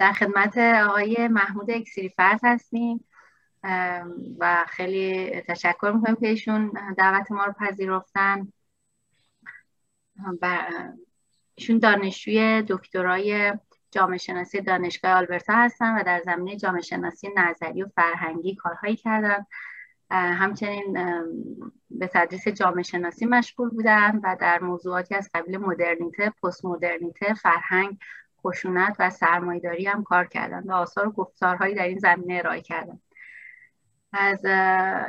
در خدمت آقای محمود اکسیری فرز هستیم و خیلی تشکر می‌کنیم که ایشون دعوت ما رو پذیرفتن. ایشون دانشجوی دکترای جامعه شناسی دانشگاه آلبرتا هستن و در زمینه جامعه شناسی نظری و فرهنگی کارهایی کردن. همچنین به تدریس جامعه شناسی مشغول بودن و در موضوعاتی از قبیل مدرنیته، پست مدرنیته، فرهنگ، خشونت و سرمایداری هم کار کردن و آثار و گفتارهایی در این زمینه ارائه کردن. از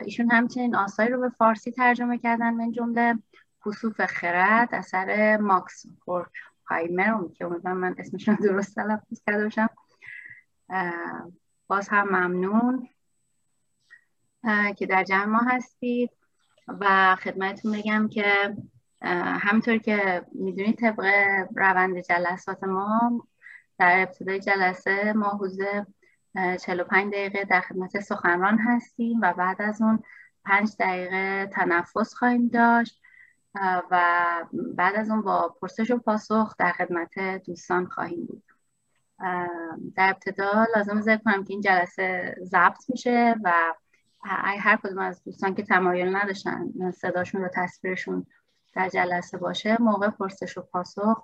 ایشون همچنین آثاری رو به فارسی ترجمه کردن من جمله خصوف خرد اثر ماکس هایمر که امیدوارم من اسمشون درست تلفظ کرده باشم. باز هم ممنون که در جمع ما هستید. و خدمتتون بگم که همینطور که می‌دونید طبق روند جلسات ما در ابتدای جلسه ما حوزه 45 دقیقه در خدمت سخنران هستیم و بعد از اون 5 دقیقه تنفس خواهیم داشت. و بعد از اون با پرسش و پاسخ در خدمت دوستان خواهیم بود. در ابتدا لازم ذکر کنم که این جلسه ضبط میشه و هر کدوم از دوستان که تمایل نداشتن صداشون و تصویرشون در جلسه باشه موقع پرسش و پاسخ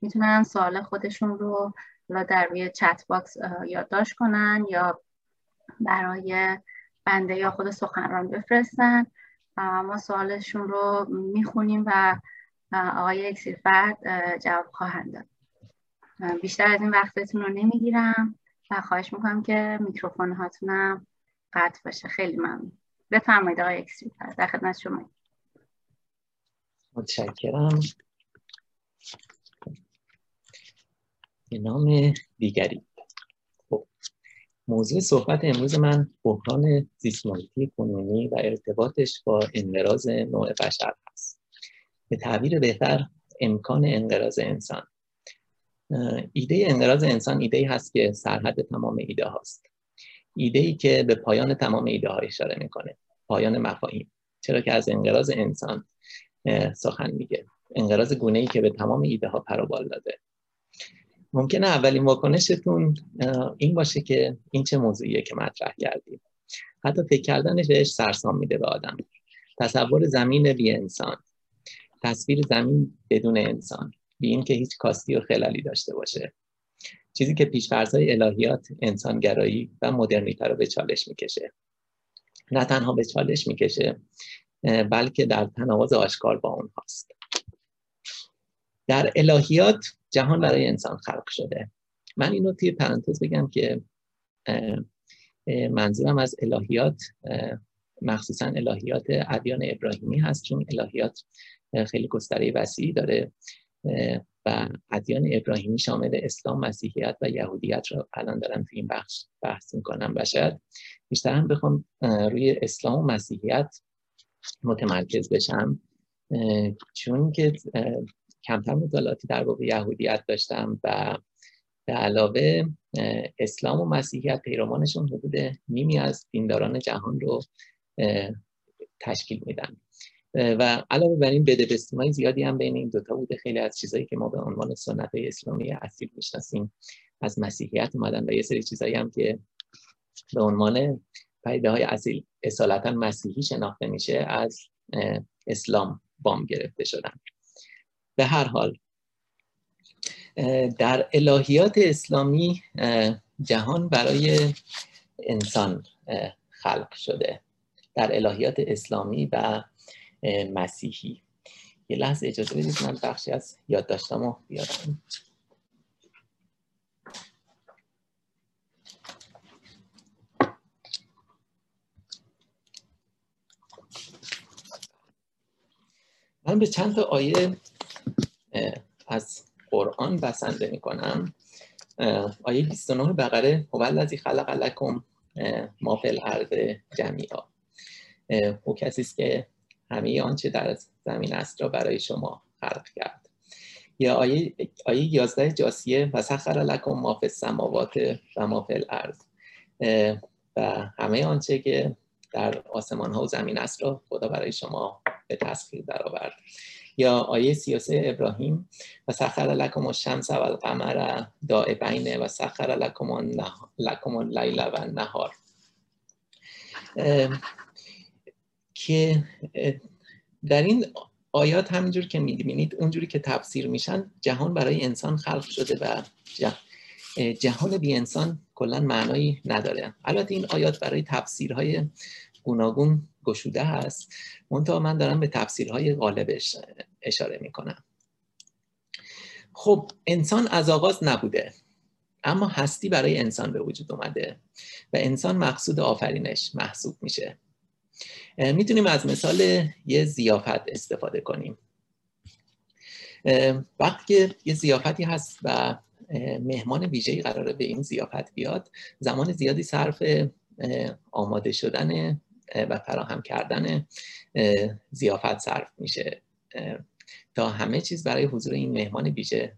می‌تونن سوال خودشون رو در روی چت باکس یادداشت کنن یا برای بنده یا خود سخنران بفرستن. ما سوالشون رو می‌خونیم و آقای فرد جواب خواهند داد. بیشتر از این وقتتون رو نمی‌گیرم و خواهش می‌کنم که میکروفون هاتونم قطع باشه. خیلی ممنون. بفرمایید آقای فرد در خدمت شما. متشکرم. به نام دیگری خب موضوع صحبت امروز من بحران زیستمحیطی کنونی و ارتباطش با انقراض نوع بشر هست. به تعبیر بهتر امکان انقراض انسان. ایده انقراض انسان ایده هست که سرحد تمام ایده هاست. ایده ای که به پایان تمام ایده ها اشاره می‌کنه. پایان مفاهیم. چرا که از انقراض انسان سخن میگه. انقراض گونه ای که به تمام ایده ها پروبال داده. ممکنه اولین واکنشتون این باشه که این چه موضوعیه که مطرح کردیم. حتی فکر کردنش بهش سرسام میده به آدم. تصور زمین بی انسان. تصویر زمین بدون انسان. بی این که هیچ کاستی و خلالی داشته باشه. چیزی که پیشفرزهای الهیات انسانگرایی و مدرنیته رو به چالش می‌کشه. نه تنها به چالش می‌کشه بلکه در تناوز آشکار با اون هست در الهیات جهان برای انسان خلق شده. من اینو توی پرانتز بگم که منظورم از الهیات مخصوصا الهیات ادیان ابراهیمی هست چون الهیات خیلی گستره وسیعی داره و ادیان ابراهیمی شامل اسلام مسیحیت و یهودیت رو الان دارم توی این بخش بحث می‌کنم و شاید بیشتر هم بخوام روی اسلام و مسیحیت متمرکز بشم چون که کمتر مطالعاتی در واقع یهودیت داشتم و به علاوه اسلام و مسیحیت پیروانشون حدود نیمی از دینداران جهان رو تشکیل میدن. و علاوه بر این بده زیادی هم بین این دوتا بوده. خیلی از چیزهایی که ما به عنوان سنت اسلامی اصیل می‌شناسیم از مسیحیت اومدن و یه سری چیزهایی هم که به عنوان پیده های اصیل اصالتا مسیحی شناخته میشه از اسلام بام گرفته شدن. به هر حال در الهیات اسلامی جهان برای انسان خلق شده. در الهیات اسلامی و مسیحی. یه لحظه اجازه بدید من بخشی از یادداشتم رو بیارم. من به چند تا آیه از قرآن بسنده می کنم آیه 29 بقره هو الذی خلق لکم ما فی الارض جمیعا. او کسی است که همه آنچه در زمین است را برای شما خلق کرد. یا آیه آیه 11 جاسیه و سخر لکم ما فی السماوات و ما فی الارض. و همه آنچه که در آسمان ها و زمین است را خدا برای شما به تسخیر درآورد. یا آیه 33 ابراهیم و سخر لکم الشمس و القمر دائبین و سخر لکم اللیل و النهار. که در این آیات همینجور که می‌بینید اونجوری که تفسیر میشن جهان برای انسان خلق شده و جهان بی انسان کلا معنایی نداره. البته این آیات برای تفسیرهای گوناگون گشوده هست. منتها من دارم به تفسیرهای غالبش اشاره می‌کنم. خب انسان از آغاز نبوده اما هستی برای انسان به وجود اومده و انسان مقصود آفرینش محسوب میشه. می‌تونیم از مثال یه زیافت استفاده کنیم. وقتی که یه زیافتی هست و مهمان ویژه‌ای قراره به این زیافت بیاد زمان زیادی صرف آماده شدن و فراهم کردن زیافت صرف میشه تا همه چیز برای حضور این مهمان ویژه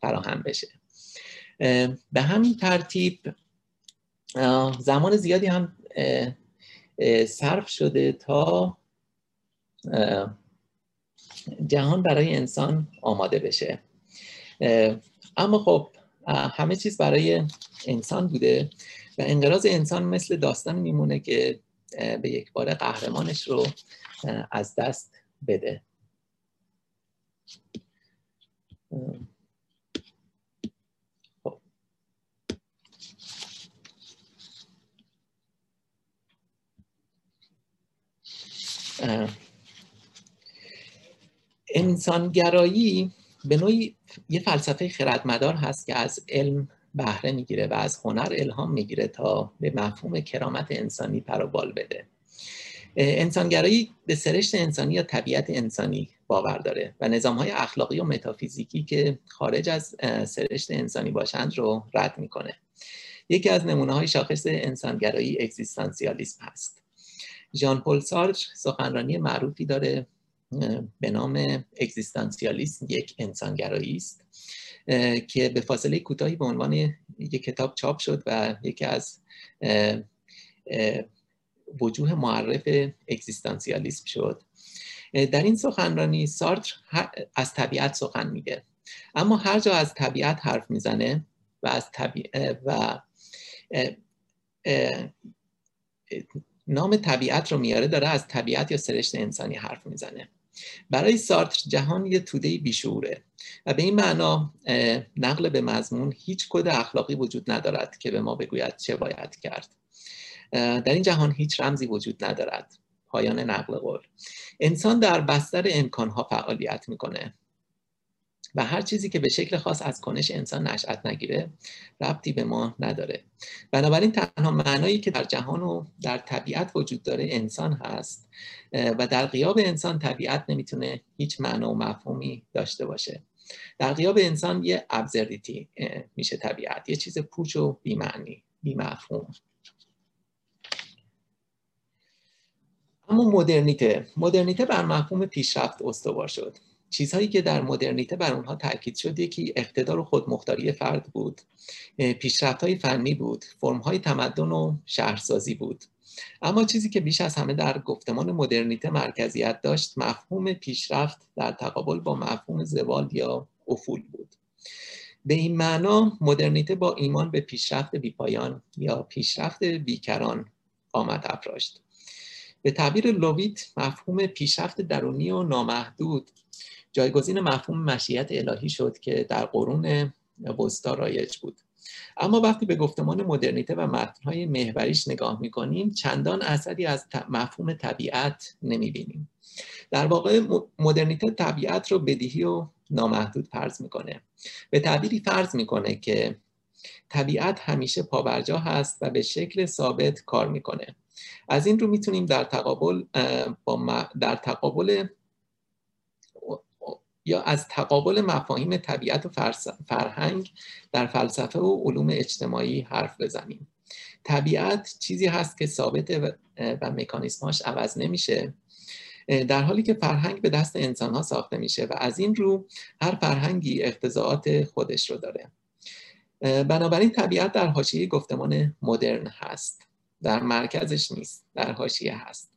فراهم بشه. به همین ترتیب زمان زیادی هم صرف شده تا جهان برای انسان آماده بشه اما خب همه چیز برای انسان بوده و انقراض انسان مثل داستان میمونه که به یک بار قهرمانش رو از دست بده خب. انسانگرایی به نوعی یه فلسفه خردمدار هست که از علم بهره می‌گیره و از هنر الهام می‌گیره تا به مفهوم کرامت انسانی پروبال بده. انسانگرایی به سرشت انسانی یا طبیعت انسانی باور داره و نظام های اخلاقی و متافیزیکی که خارج از سرشت انسانی باشند رو رد می‌کنه. یکی از نمونه های شاخص انسانگرایی اگزیستانسیالیسم هست. ژان پل سارتر سخنرانی معروفی داره به نام اگزیستانسیالیسم یک انسانگرایی است که به فاصله کوتاهی به عنوان یک کتاب چاپ شد و یکی از وجوه معرف اگزیستانسیالیسم شد. در این سخنرانی سارتر از طبیعت سخن میگه. اما هر جا از طبیعت حرف می‌زنه و از و نام طبیعت رو میاره داره از طبیعت یا سرشت انسانی حرف می‌زنه. برای سارتر جهان یه توده بیشعوره و به این معنا نقل به مضمون هیچ کد اخلاقی وجود ندارد که به ما بگوید چه باید کرد. در این جهان هیچ رمزی وجود ندارد. پایان نقل قول. انسان در بستر امکانها فعالیت می‌کنه. و هر چیزی که به شکل خاص از کنش انسان نشأت نگیره ربطی به ما نداره. بنابراین تنها معنایی که در جهان و در طبیعت وجود داره انسان هست و در قیاب انسان طبیعت نمی‌تونه هیچ معنا و مفهومی داشته باشه. در قیاب انسان یه ابزردیتی میشه طبیعت. یه چیز پوچ و بیمعنی بیمفهوم. اما مدرنیته. مدرنیته بر مفهوم پیشرفت استوار شد. چیزهایی که در مدرنیته بر اونها تاکید شد یکی اقتدار و خودمختاری فرد بود. پیشرفت های فنی بود. فرم های تمدن و شهرسازی بود. اما چیزی که بیش از همه در گفتمان مدرنیته مرکزیت داشت مفهوم پیشرفت در تقابل با مفهوم زوال یا افول بود. به این معنا مدرنیته با ایمان به پیشرفت بیپایان یا پیشرفت بیکران آمد افراشت. به تعبیر لویت مفهوم پیشرفت درونی و نامحدود جایگزین مفهوم مشیت الهی شد که در قرون وسطا رایج بود. اما وقتی به گفتمان مدرنیته و متنهای محوریش نگاه می‌کنیم چندان اثری از مفهوم طبیعت نمی‌بینیم. در واقع مدرنیته طبیعت رو بدیهی و نامحدود فرض می‌کنه. به تعبیری فرض می‌کنه که طبیعت همیشه پابرجا هست و به شکل ثابت کار می‌کنه. از این رو می‌تونیم در تقابل با در تقابل یا از تقابل مفاهیم طبیعت و فرهنگ در فلسفه و علوم اجتماعی حرف بزنیم. طبیعت چیزی هست که ثابت و مکانیسماش عوض نمیشه. در حالی که فرهنگ به دست انسان ها ساخته میشه و از این رو هر فرهنگی اقتضاعات خودش رو داره. بنابراین طبیعت در حاشیه گفتمان مدرن هست. در مرکزش نیست در حاشیه هست.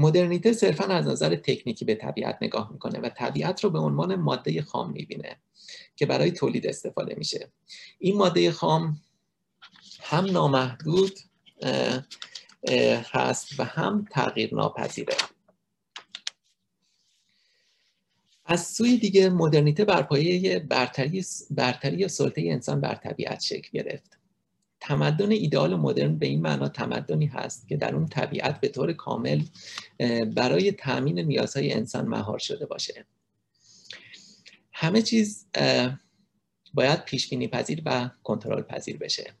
مدرنیته صرفا از نظر تکنیکی به طبیعت نگاه می‌کنه و طبیعت رو به عنوان ماده خام می‌بینه که برای تولید استفاده میشه. این ماده خام هم نامحدود هست و هم تغییر ناپذیره از سوی دیگه مدرنیته بر پایه برتری برتری سلطه انسان بر طبیعت شکل گرفت. تمدن ایدئال مدرن به این معنا تمدنی هست که در اون طبیعت به طور کامل برای تامین نیازهای انسان مهار شده باشه. همه چیز باید پیش بینی پذیر و کنترل پذیر بشه.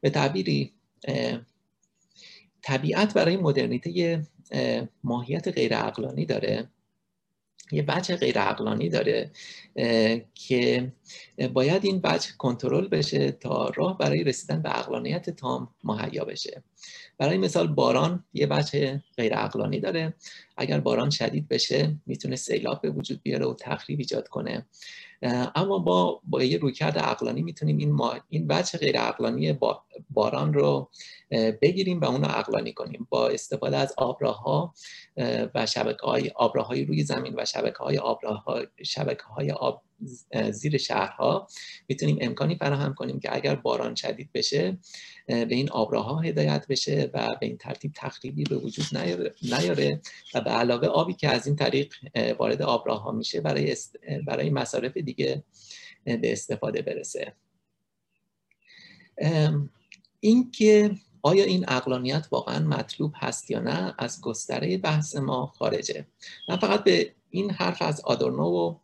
به تعبیری طبیعت برای مدرنیته ماهیت غیر عقلانی داره. یه بچه غیر عقلانی داره که باید این بچه کنترل بشه تا راه برای رسیدن به عقلانیت تام مهیا بشه. برای مثال باران یه بچه غیر عقلانی داره. اگر باران شدید بشه می‌تونه سیلاب به وجود بیاره و تخریب ایجاد کنه. اما با با یه رویکرد عقلانی می‌تونیم این ما این بچه غیر عقلانی باران رو بگیریم و اون رو عقلانی کنیم. با استفاده از آبراها و شبکه های آبراهای روی زمین و شبکه های آبراها شبکه های آب زیر شهرها می‌تونیم امکانی فراهم کنیم که اگر باران شدید بشه به این آبراها هدایت بشه و به این ترتیب تخریبی به وجود نیاره و به علاوه آبی که از این طریق وارد آبراها میشه برای برای مصارف دیگه به استفاده برسه. اینکه آیا این اقلانیت واقعا مطلوب هست یا نه از گستره بحث ما خارجه. من فقط به این حرف از آدورنو و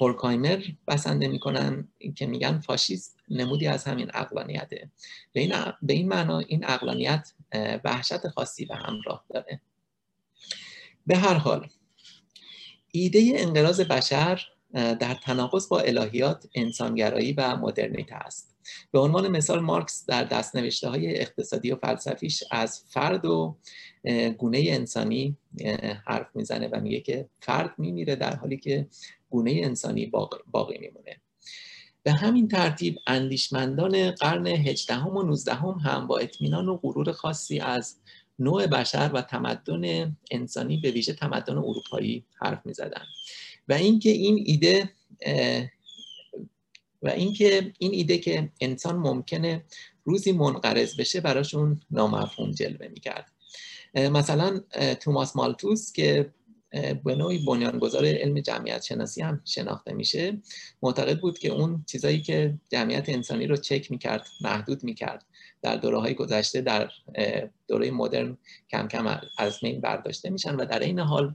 هورکایمر بسنده می‌کنن که میگن فاشیسم نمودی از همین اقلانیته. به این, به این معنا این اقلانیت وحشت خاصی به همراه داره. به هر حال ایده انقراض بشر در تناقض با الهیات انسانگرایی و مدرنیته است. به عنوان مثال مارکس در دستنوشته های اقتصادی و فلسفیش از فرد و گونه انسانی حرف می‌زنه و میگه که فرد میمیره در حالی که گونه انسانی باقی میمونه. به همین ترتیب اندیشمندان قرن 18 و 19 هم با اطمینان و غرور خاصی از نوع بشر و تمدن انسانی به ویژه تمدن اروپایی حرف می زدن و اینکه این ایده و اینکه این ایده که انسان ممکنه روزی منقرض بشه براشون نامفهوم جلوه می‌کرد. مثلا توماس مالتوس که به نوعی بنیانگذار علم جمعیت شناسی هم شناخته میشه. معتقد بود که اون چیزایی که جمعیت انسانی رو چک می‌کرد محدود می‌کرد در دوره های گذشته در دوره مدرن کم کم از این برداشته میشن و در این حال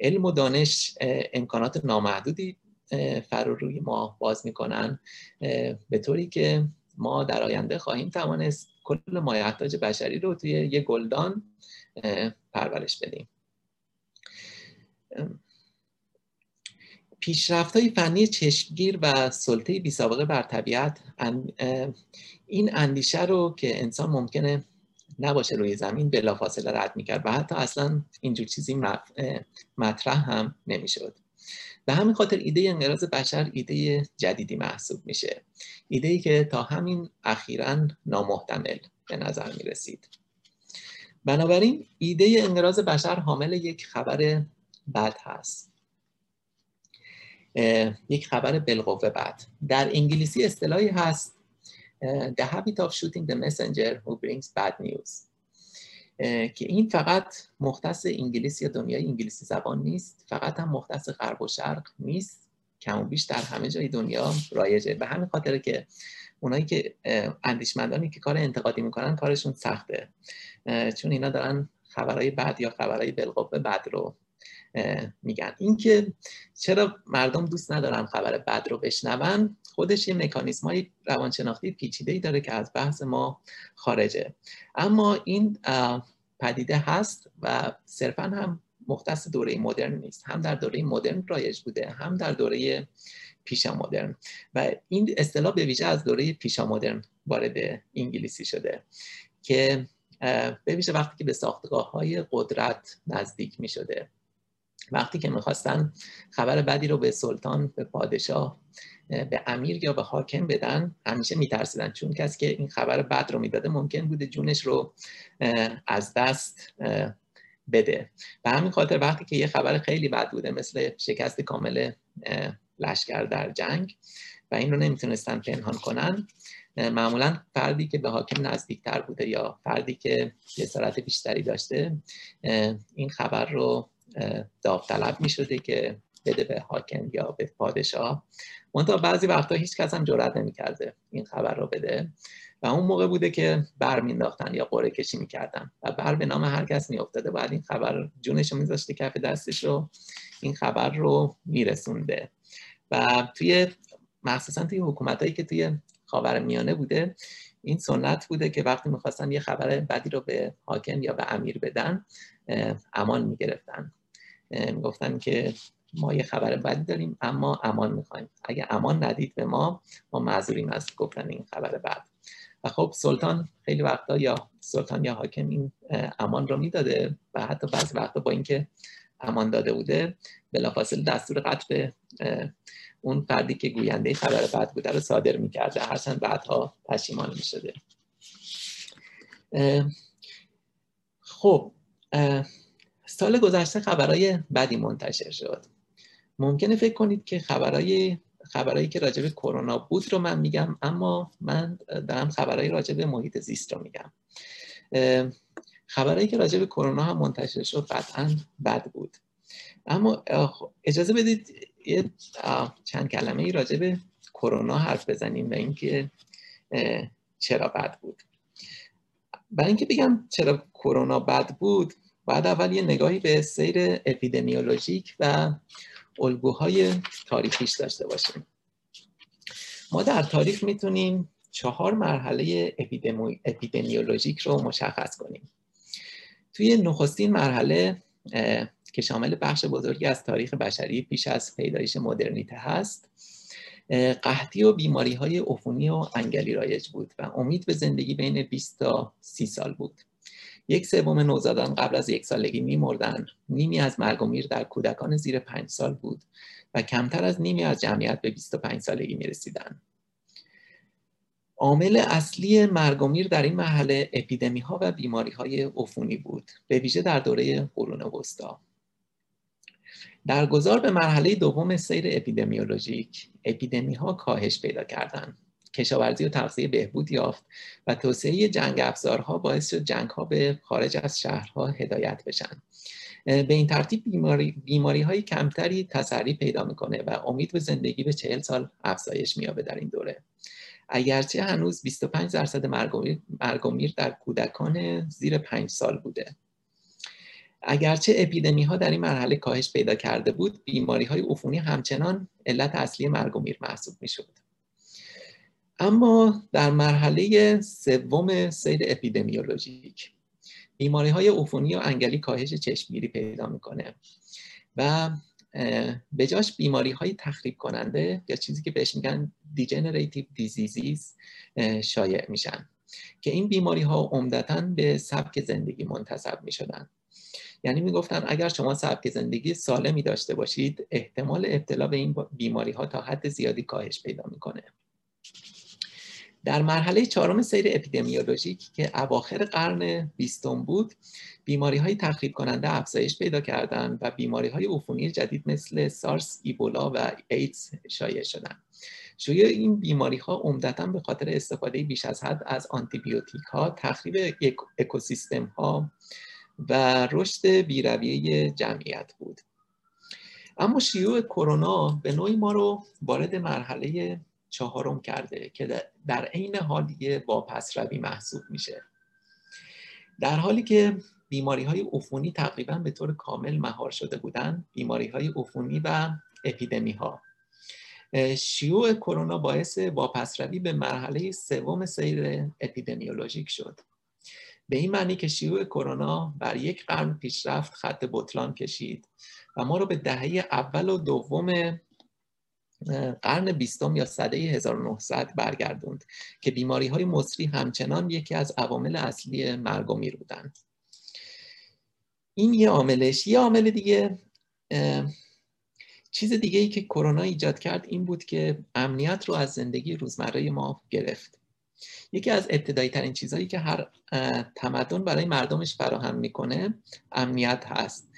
علم و دانش امکانات نامحدودی فرو روی ما باز می‌کنن به طوری که ما در آینده خواهیم توانست کل مایحتاج بشری رو توی یه گلدان پرورش بدیم. پیشرفت های فنی چشمگیر و سلطه بی سابقه بر طبیعت این اندیشه رو که انسان ممکنه نباشه روی زمین بلافاصله رد می‌کرد و حتی اصلا اینجور چیزی مطرح هم نمی‌شد. به همین خاطر ایده انقراض بشر ایده جدیدی محسوب میشه. ایده ای که تا همین اخیرا نامحتمل به نظر می رسید بنابراین ایده انقراض بشر حامل یک خبر بد هست. یک خبر بالقوه بد در انگلیسی اصطلاحی هست The habit of shooting the messenger who brings bad news. که این فقط مختص انگلیس یا دنیای انگلیسی زبان نیست فقط هم مختص غرب و شرق نیست. کم و بیش در همه جای دنیا رایجه. به همین خاطره که اونایی که اندیشمندانی که کار انتقادی می‌کنن کارشون سخته. چون اینا دارن خبرهای بد یا خبرهای بالقوه بد رو میگن. اینکه چرا مردم دوست ندارن خبر بد رو بشنون خودش یه مکانیسم های روانشناختی پیچیده ای داره که از بحث ما خارجه. اما این پدیده هست و صرفا هم مختص دوره مدرن نیست. هم در دوره مدرن رایج بوده هم در دوره پیشا مدرن. و این اصطلاح به ویژه از دوره پیشا مدرن وارد انگلیسی شده که به ویژه وقتی که به ساختگاه های قدرت نزدیک می شده وقتی که می‌خواستن خبر بدی رو به سلطان به پادشاه به امیر یا به حاکم بدن همیشه میترسیدن. چون کسی که این خبر بد رو می‌داده ممکن بوده جونش رو از دست بده. به همین خاطر وقتی که یه خبر خیلی بد بوده مثل شکست کامل لشکر در جنگ و این رو نمی‌تونستن پنهان کنن معمولا فردی که به حاکم نزدیکتر بوده یا فردی که جسارت بیشتری داشته این خبر رو داوطلب می شده که بده به حاکم یا به پادشاه. منتها بعضی وقتا هیچ کس هم جرأت نمی کرده این خبر رو بده. و اون موقع بوده که بر مینداختن یا قره کشی می‌کردن. و بر به نام هر کس میافتاده. بعد این خبر جونش رو میذاشته کف دستش رو این خبر رو میرسونده. و توی مخصوصا توی حکومت هایی که توی خاور میانه بوده این سنت بوده که وقتی می‌خواستن یه خبر بدی رو به حاکم یا به امیر بدن امان می‌گرفتن. می‌گفتن که ما یه خبر بدی داریم اما امان می‌خوایم. اگه امان ندید به ما ما معذوریم از گفتن این خبر بد و خب سلطان خیلی وقتا یا سلطان یا حاکم این امان رو می‌داده و حتی بعضی وقتا با اینکه امان داده بوده بلافاصله دستور قتل اون فردی که گوینده خبر بد بوده رو صادر می‌کرده. هرچند بعدها پشیمان می‌شده. خب سال گذشته خبرهای بدی منتشر شد. ممکنه فکر کنید که خبرهای خبرهایی که راجع به کرونا بود رو من میگم اما من دارم خبرهای راجع به محیط زیست رو میگم. خبرهایی که راجع به کرونا هم منتشر شد قطعا بد بود. اما اجازه بدید یه چند کلمه ای راجع به کرونا حرف بزنیم و اینکه چرا بد بود. برای اینکه بگم چرا کرونا بد بود بعد اول یه نگاهی به سیر اپیدمیولوژیک و الگوهای تاریخیش داشته باشیم. ما در تاریخ می‌تونیم چهار مرحله اپیدمیولوژیک رو مشخص کنیم. توی نخستین مرحله که شامل بخش بزرگی از تاریخ بشری پیش از پیدایش مدرنیته هست قحطی و بیماری های عفونی و انگلی رایج بود و امید به زندگی بین 20 تا 30 سال بود. یک سوم نوزادان قبل از یک سالگی میمردند. نیمی از مرگ و میر در کودکان زیر پنج سال بود و کمتر از نیمی از جمعیت به 25 سالگی می رسیدن. عامل اصلی مرگ و میر در این محله اپیدمی ها و بیماری های عفونی بود به ویژه در دوره قرون وسطا. در گذار به مرحله دوم سیر اپیدمیولوژیک اپیدمی ها کاهش پیدا کردند. کشاورزی و تغذیه بهبود یافت و توسعه جنگ افزارها باعث شد جنگ ها به خارج از شهرها هدایت بشن. به این ترتیب بیماری, بیماری های کمتری تسری پیدا می‌کنه و امید به زندگی به چهل سال افزایش میابه در این دوره. اگرچه هنوز 25 درصد مرگ و میر در کودکان زیر 5 سال بوده. اگرچه اپیدمی ها در این مرحله کاهش پیدا کرده بود بیماری های عفونی همچنان علت اصلی مرگ و میر محسوب می شود. اما در مرحله سوم سیر اپیدمیولوژیک بیماری های عفونی و انگلی کاهش چشمگیری پیدا می‌کنه و به جاش بیماری های تخریب کننده یا چیزی که بهش میگن degenerative diseases شایع میشن که این بیماری ها عمدتا به سبک زندگی منتصب می‌شدن. یعنی می‌گفتن اگر شما سبک زندگی سالمی داشته باشید احتمال ابتلا به این بیماری ها تا حد زیادی کاهش پیدا می‌کنه. در مرحله چهارم سیر اپیدمیولوژیک که اواخر قرن بیستم بود بیماری های تخریب کننده افزایش پیدا کردند و بیماری های عفونی جدید مثل سارس، ایبولا و ایدز شایع شدند. شیوع این بیماری ها عمدتا به خاطر استفاده بیش از حد از آنتیبیوتیک ها، تخریب اکوسیستم ها و رشد بیرویه جمعیت بود. اما شیوع کرونا به نوعی ما رو وارد مرحله چهارم کرده که در عین حال دیگه واپس روی محسوب میشه. در حالی که بیماری های عفونی تقریبا به طور کامل مهار شده بودن بیماری های عفونی و اپیدمی ها شیوع کرونا باعث واپس روی به مرحله سوم سیر اپیدمیولوژیک شد. به این معنی که شیوع کرونا بر یک قرن پیشرفت خط بطلان کشید و ما رو به دهه اول و دوم قرن بیستم یا سده 1900 برگردوند که بیماری های مصری همچنان یکی از عوامل اصلی مرگ و میر بودند. این یه عاملش. یه عامل دیگه چیز دیگه ای که کرونا ایجاد کرد این بود که امنیت رو از زندگی روزمره ما گرفت. یکی از ابتدایی ترین چیزهایی که هر تمدن برای مردمش فراهم می‌کنه امنیت هست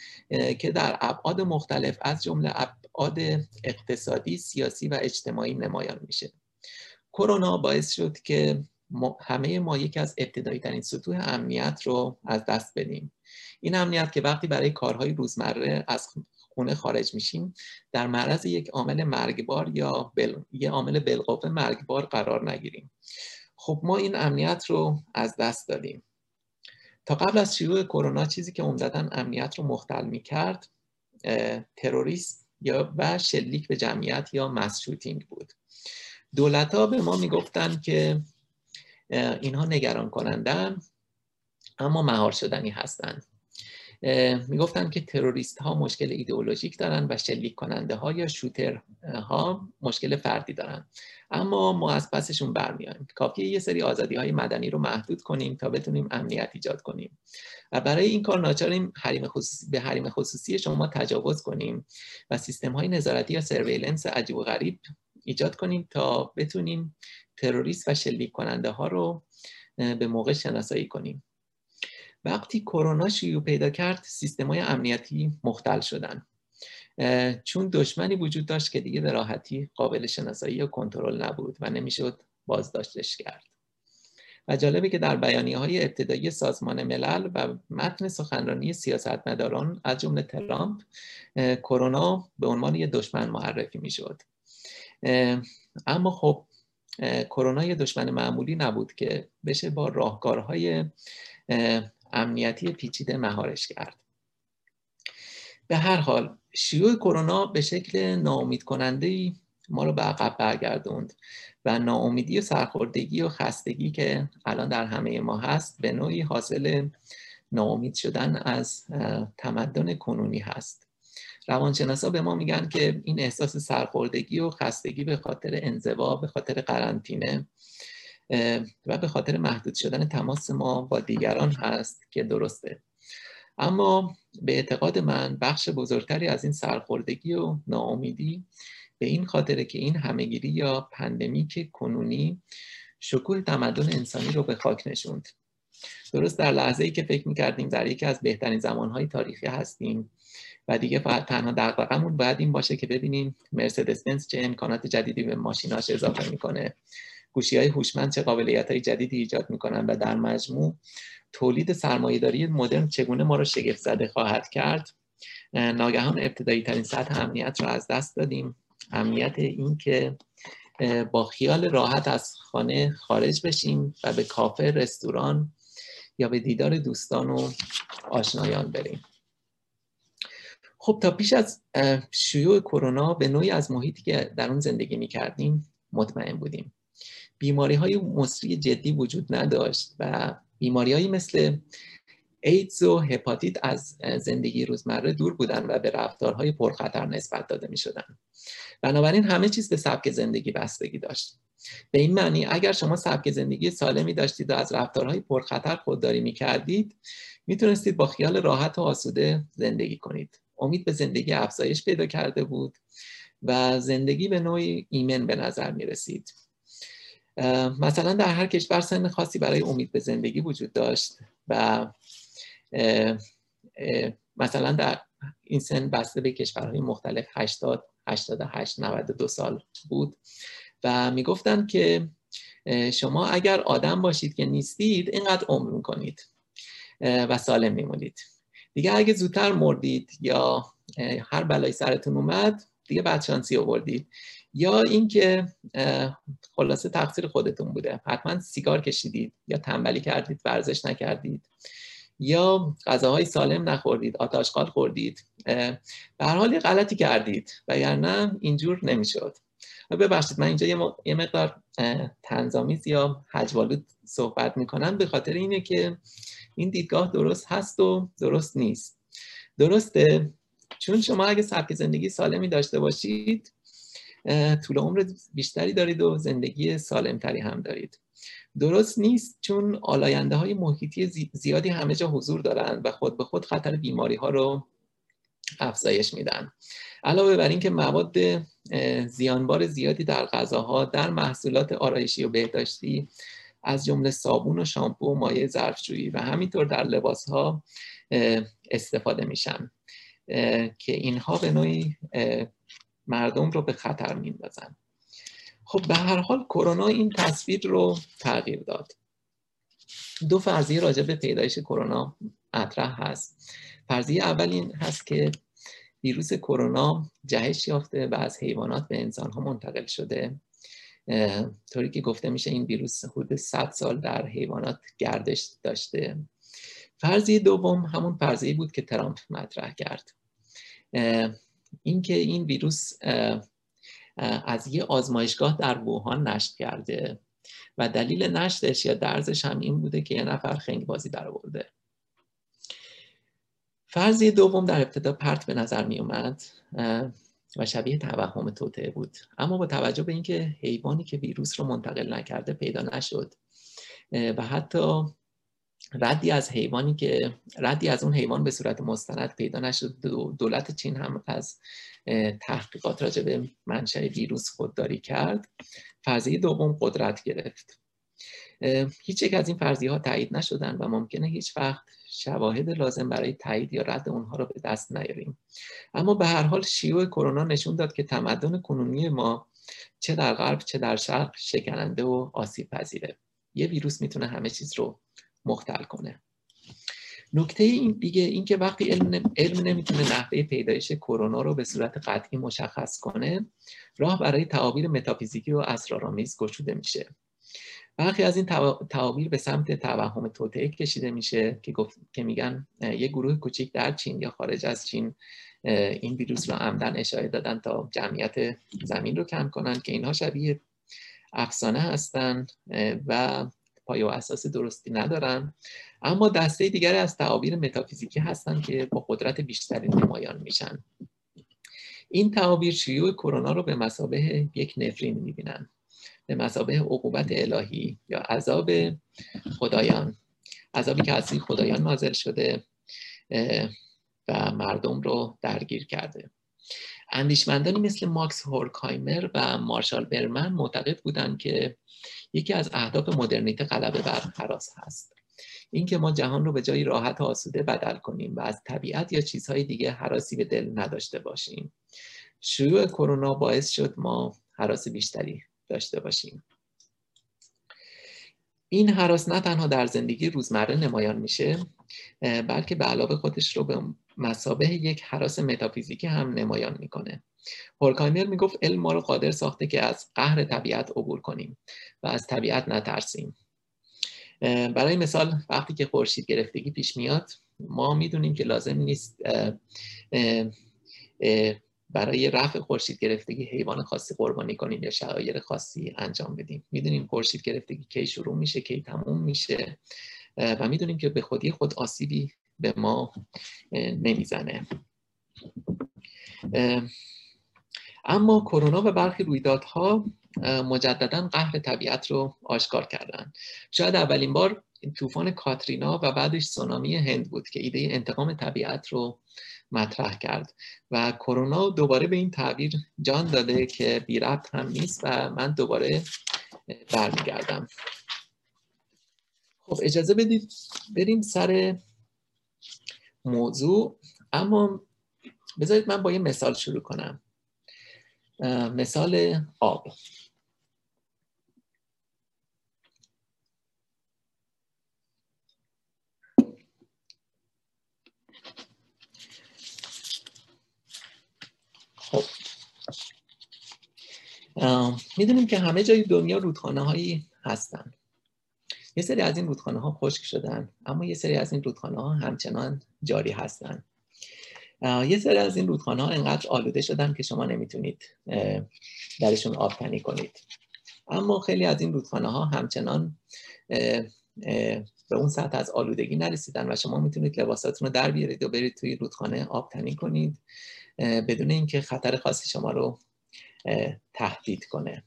که در ابعاد مختلف از جمله ابعاد اقتصادی، سیاسی و اجتماعی نمایان میشه. کرونا باعث شد که همه ما یکی از ابتدایی ترین سطوح امنیت رو از دست بدیم. این امنیت که وقتی برای کارهای روزمره از خونه خارج میشیم در معرض یک عامل مرگبار یا بل... یه عامل بالقوه مرگبار قرار نگیریم. خب ما این امنیت رو از دست دادیم. تا قبل از شروع کرونا چیزی که عمدتا امنیت رو مختل می‌کرد تروریست یا و شلیک به جمعیت یا مسشوتینگ بود. دولت ها به ما می‌گفتن که اینها نگران کنندن اما مهار شدنی هستند. می‌گفتن که تروریست ها مشکل ایدئولوژیک دارن و شلیک کننده ها یا شوتر ها مشکل فردی دارن. اما ما از پسشون برمیایم کافیه یه سری آزادی های مدنی رو محدود کنیم تا بتونیم امنیت ایجاد کنیم. و برای این کار ناچاریم حریم خصوصی به حریم خصوصی شما تجاوز کنیم و سیستم های نظارتی یا سرویلنس عجیب و غریب ایجاد کنیم تا بتونیم تروریست و شلیک کننده ها رو به موقع شناسایی کنیم. وقتی کرونا شیوع پیدا کرد سیستم های امنیتی مختل شدن. چون دشمنی وجود داشت که دیگه به راحتی قابل شناسایی یا کنترل نبود و نمی‌شد بازداشتش کرد. و جالبه که در بیانیه های ابتدایی سازمان ملل و متن سخنرانی سیاستمداران از جمله ترامپ کرونا به عنوان یک دشمن معرفی می‌شد. اما خب کرونا یه دشمن معمولی نبود که بشه با راهکارهای امنیتی پیچیده مهارش کرد. به هر حال شیوع کرونا به شکل ناامید کننده ما رو به عقب برگردوند و ناامیدی و سرخوردگی و خستگی که الان در همه ما هست به نوعی حاصل ناامید شدن از تمدن کنونی هست. روانشناسا به ما میگن که این احساس سرخوردگی و خستگی به خاطر انزوا به خاطر قرنطینه و به خاطر محدود شدن تماس ما با دیگران هست که درسته. اما به اعتقاد من بخش بزرگتری از این سرخوردگی و ناامیدی به این خاطره که این همهگیری یا پندمیک کنونی شکوه تمدن انسانی رو به خاک نشوند. درست در لحظه ای که فکر می‌کردیم در یکی از بهترین زمانهای تاریخی هستیم و دیگه فقط تنها دقدقمون باید این باشه که ببینیم مرسدس بنز چه امکانات جدیدی به ماشیناش اضافه می‌کنه. گوشی های هوشمند چه قابلیت های جدیدی ایجاد می‌کنن و در مجموع تولید سرمایهداری مدرن چگونه ما رو شگفت زده خواهد کرد؟ ناگهان ابتدایی ترین سطح امنیت رو از دست دادیم. امنیت این که با خیال راحت از خانه خارج بشیم و به کافه رستوران یا به دیدار دوستان و آشنایان بریم. خب تا پیش از شیوع کرونا به نوعی از محیطی که در اون زندگی می کردیم مطمئن بودیم. بیماری های مصری جدی وجود نداشت و بیماری مثل ایدز و هپاتیت از زندگی روزمره دور بودن و به رفتارهای پرخطر نسبت داده می شدن. بنابراین همه چیز به سبک زندگی بستگی داشت. به این معنی اگر شما سبک زندگی سالمی داشتید و از رفتارهای پرخطر خودداری می کردید می‌تونستید با خیال راحت و آسوده زندگی کنید. امید به زندگی افزایش پیدا کرده بود و زندگی به نوعی ایمن به نظر می رسید مثلا در هر کشور سن خاصی برای امید به زندگی وجود داشت و مثلا در این سن بسته به کشورهای مختلف 80 88 92 سال بود و می‌گفتن که شما اگر آدم باشید که نیستید اینقدر عمر می‌کنید و سالم میمونید. دیگه اگه زودتر مردید یا هر بلایی سرتون اومد دیگه بعد شانسی آوردید. یا اینکه خلاصه تقصیر خودتون بوده. حتما سیگار کشیدید یا تنبلی کردید ورزش نکردید. یا غذاهای سالم نخوردید آتاشقال خوردید. به هر حال غلطی کردید و نه اینجور نمی‌شد. ببخشید من اینجا یه مقدار تنظامیز یا حجوالود صحبت می‌کنم به خاطر اینه که این دیدگاه درست هست و درست نیست. درسته. چون شما اگه سبک زندگی سالمی داشته باشید طول عمر بیشتری دارید و زندگی سالمتری هم دارید. درست نیست چون آلاینده های محیطی زیادی همه جا حضور دارند و خود به خود خطر بیماری ها رو افزایش میدن. علاوه بر اینکه مواد زیانبار زیادی در غذاها در محصولات آرایشی و بهداشتی از جمله صابون و شامپو و مایع ظرفشویی و همینطور در لباس ها استفاده میشن. که اینها به نوعی مردم رو به خطر میندازن. خب به هر حال کرونا این تصویر رو تغییر داد. دو فرضیه راجع به پیدایش کرونا مطرح هست. فرضیه اول این هست که ویروس کرونا جهش یافته و از حیوانات به انسان ها منتقل شده. طوری که گفته میشه این ویروس حدود 100 سال در حیوانات گردش داشته. فرضیه دوم همون فرضیه بود که ترامپ مطرح کرد. اینکه این ویروس از یه آزمایشگاه در ووهان نشت کرده و دلیل نشتش یا درزش هم این بوده که یه نفر خنگ بازی برآورده فرضیه دوم در ابتدا پرت به نظر می اومد و شبیه توهم توطعه بود. اما با توجه به اینکه حیوانی که ویروس رو منتقل نکرده پیدا نشد و حتی ردی از حیوانی که ردی از اون حیوان به صورت مستند پیدا نشد دولت چین هم از تحقیقات راجع به منشأ ویروس خودداری کرد. فرضیه دوم قدرت گرفت. هیچ یک از این فرضیه ها تایید نشدن و ممکنه هیچ وقت شواهد لازم برای تایید یا رد اونها رو به دست نیاریم. اما به هر حال شیوع کرونا نشون داد که تمدن کنونی ما چه در غرب چه در شرق شکننده و آسیب پذیره. یه ویروس می‌تونه همه چیز رو مختل کنه. نکته این دیگه این که وقتی علم, علم نمی‌تونه نحوه پیدایش کرونا رو به صورت قطعی مشخص کنه راه برای تعابیر متافیزیکی و اسرارآمیز گشوده میشه. برخی از این تعابیر به سمت توهم توطعه کشیده میشه که گفت که میگن یه گروه کوچیک در چین یا خارج از چین این ویروس رو عمدن اشاره دادن تا جمعیت زمین رو کم کنن که اینها شبیه افسانه هستن و پایه و اساس درستی ندارن. اما دسته دیگری از تعابیر متافیزیکی هستن که با قدرت بیشتری نمایان میشن. این تعابیر شیوع کرونا رو به مسابه یک نفرین می‌بینن. به مسابه عقوبت الهی یا عذاب خدایان. عذابی که از خدایان نازل شده و مردم رو درگیر کرده. اندیشمندانی مثل ماکس هورکایمر و مارشال برمن معتقد بودند که یکی از اهداف مدرنیته غلبه بر حراس هست. اینکه ما جهان رو به جایی راحت و آسوده بدل کنیم و از طبیعت یا چیزهای دیگه حراسی به دل نداشته باشیم. شیوع کرونا باعث شد ما حراس بیشتری داشته باشیم. این حراس نه تنها در زندگی روزمره نمایان میشه بلکه به علاوه خودش رو به مسابه یک حراس متافیزیکی هم نمایان می‌کنه. هورکایمر می‌گفت علم ما رو قادر ساخته که از قهر طبیعت عبور کنیم و از طبیعت نترسیم. برای مثال وقتی که خورشید گرفتگی پیش میاد ما می‌دونیم که لازم نیست برای رفع خورشید گرفتگی حیوان خاصی قربانی کنیم یا شعایر خاصی انجام بدیم. می‌دونیم خورشید گرفتگی کی شروع میشه کی تموم میشه و می‌دونیم که به خودی خود آسیبی به ما نمی‌زنه. اما کرونا و برخی رویدادها مجددا قهر طبیعت رو آشکار کردن. شاید اولین بار طوفان کاترینا و بعدش سونامی هند بود که ایده انتقام طبیعت رو مطرح کرد. و کرونا دوباره به این تعبیر جان داده که بی ربط هم نیست و من دوباره برمیگردم. خب اجازه بدید بریم سر موضوع. اما بذارید من با یه مثال شروع کنم. مثال آب. خب. می‌دونیم که همه جای دنیا رودخانه هایی هستن. یه سری از این رودخانه ها خشک شدن اما یه سری از این رودخانه ها همچنان جاری هستن. یه سری از این رودخانه ها انقدر آلوده شدن که شما نمی‌تونید درشون آب تنی کنید. اما خیلی از این رودخانه ها همچنان به اون سطح از آلودگی نرسیدن و شما می‌تونید لباساتون رو در بیارید و برید توی رودخانه آب تنی کنید بدون اینکه خطر خاصی شما رو تهدید کنه.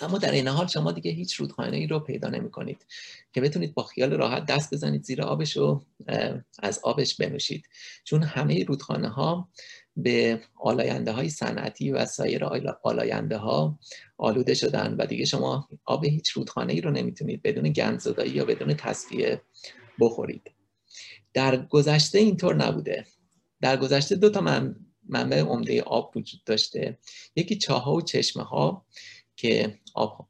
اما در این حال شما دیگه هیچ رودخانه ای رو پیدا نمی کنید که بتونید با خیال راحت دست بزنید زیر آبش و از آبش بنوشید. چون همه رودخانه ها به آلاینده های صنعتی و سایر آلاینده ها آلوده شدن و دیگه شما آب هیچ رودخانه ای رو نمی‌تونید بدون گندزدایی یا بدون تصفیه بخورید. در گذشته اینطور نبوده. در گذشته دو تا منبع عمده آب وجود داشته. یکی چاه و چشمه ها که آب,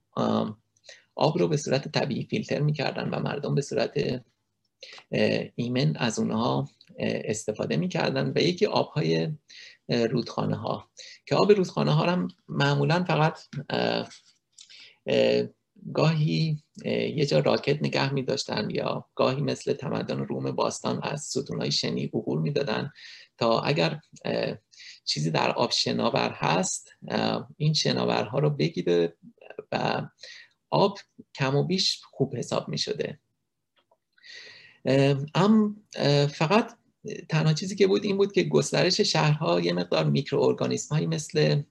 آب رو به صورت طبیعی فیلتر می‌کردن و مردم به صورت ایمن از اونها استفاده می‌کردن و یکی آبهای رودخانه ها که آب رودخانه ها هم معمولا فقط گاهی یه جا راکت نگه می داشتن یا گاهی مثل تمدن روم باستان از ستونهای شنی عبور می دادن تا اگر چیزی در آب شناور هست این شناورها رو بگیره و آب کم و بیش خوب حساب می شده. ام فقط تنها چیزی که بود این بود که گسترش شهرها یه مقدار میکروارگانیسم هایی مثل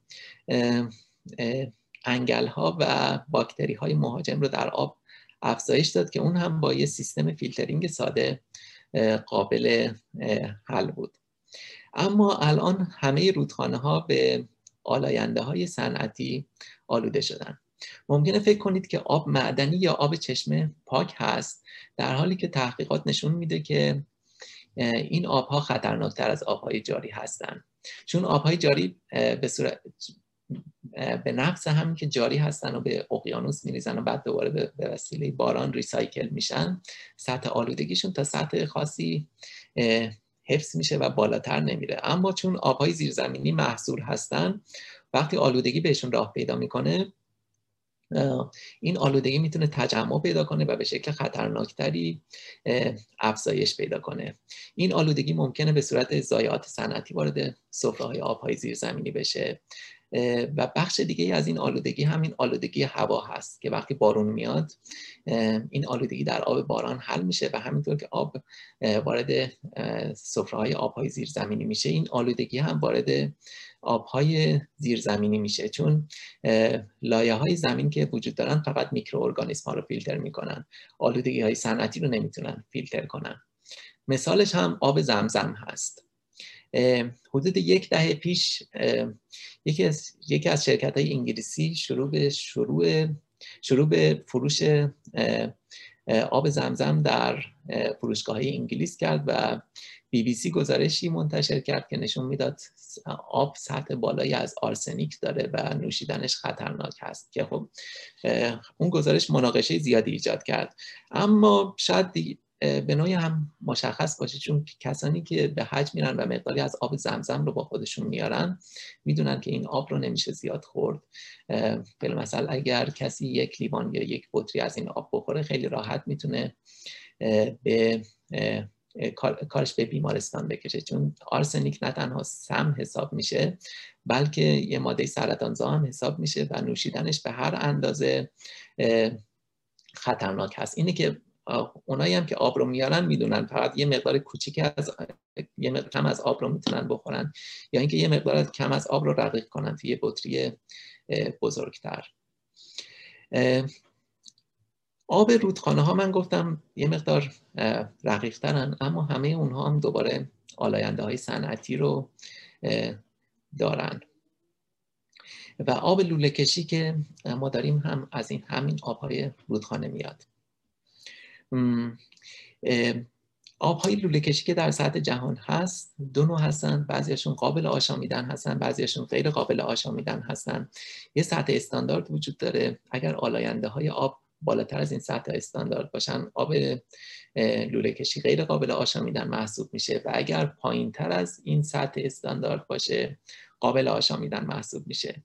انگل ها و باکتری های مهاجم رو در آب افزایش داد که اون هم با یه سیستم فیلترینگ ساده قابل حل بود. اما الان همه رودخانه ها به آلاینده های صنعتی آلوده شدن. ممکنه فکر کنید که آب معدنی یا آب چشمه پاک هست در حالی که تحقیقات نشون میده که این آبها خطرناکتر از آبهای جاری هستند چون آبهای جاری به صورت به نفس همین که جاری هستن و به اقیانوس میریزن و بعد دوباره به وسیله باران ریسایکل میشن سطح آلودگیشون تا سطح خاصی حفظ میشه و بالاتر نمیره. اما چون آبهای زیرزمینی محصور هستن وقتی آلودگی بهشون راه پیدا می‌کنه این آلودگی می‌تونه تجمع پیدا کنه و به شکل خطرناکتری افزایش پیدا کنه. این آلودگی ممکنه به صورت ضایعات صنعتی وارد سفره های آبهای زیرزمینی بشه. و بخش دیگه از این آلودگی همین آلودگی هوا هست که وقتی بارون میاد این آلودگی در آب باران حل میشه و همینطور که آب وارد سفره های آبهای زیرزمینی میشه این آلودگی هم وارد آبهای زیرزمینی میشه. چون لایه های زمین که وجود دارن فقط میکروارگانیسم ها رو فیلتر می‌کنن. آلودگی های صنعتی رو نمی‌تونن فیلتر کنن. مثالش هم آب زمزم هست. حدود یک دهه پیش یکی از, یکی از شرکت های انگلیسی شروع به شروع شروع به فروش آب زمزم در فروشگاه های انگلیس کرد و بی بی سی گزارشی منتشر کرد که نشون می‌داد آب سطح بالایی از آرسنیک داره و نوشیدنش خطرناک هست که خب اون گزارش مناقشه زیادی ایجاد کرد. اما شاید به نوعی هم مشخص باشه چون کسانی که به حج میرن و مقداری از آب زمزم رو با خودشون میارن می‌دونن که این آب رو نمیشه زیاد خورد. مثلا اگر کسی یک لیوان یا یک بطری از این آب بخوره خیلی راحت می‌تونه به کارش به بیمارستان بکشه. چون آرسنیک نه تنها سم حساب میشه بلکه یه ماده سرطانزا هم حساب میشه و نوشیدنش به هر اندازه خطرناک هست. اینه که اونایی هم که آب رو میارن می‌دونن فقط یه مقدار کوچیک از یه مقدار کم از آب رو می‌تونن بخورن یا اینکه یه مقدار کم از آب رو رقیق کنن توی بطری بزرگتر. آب رودخانه ها من گفتم یه مقدار رقیق ترن اما همه اونها هم دوباره آلاینده های صنعتی رو دارن. و آب لوله کشی که ما داریم هم از این همین آبهای رودخانه میاد. آبهای لوله کشی که در سطح جهان هست. دو نوع هستن. بعضیشون قابل آشامیدن هستن. بعضیشون غیر قابل آشامیدن هستن. یه سطح استاندارد وجود داره. اگر آلاینده های آب بالاتر از این سطح استاندارد باشن آب لوله کشی غیر قابل آشامیدن محسوب میشه. و اگر پایین تر از این سطح استاندارد باشه قابل آشامیدن محسوب میشه.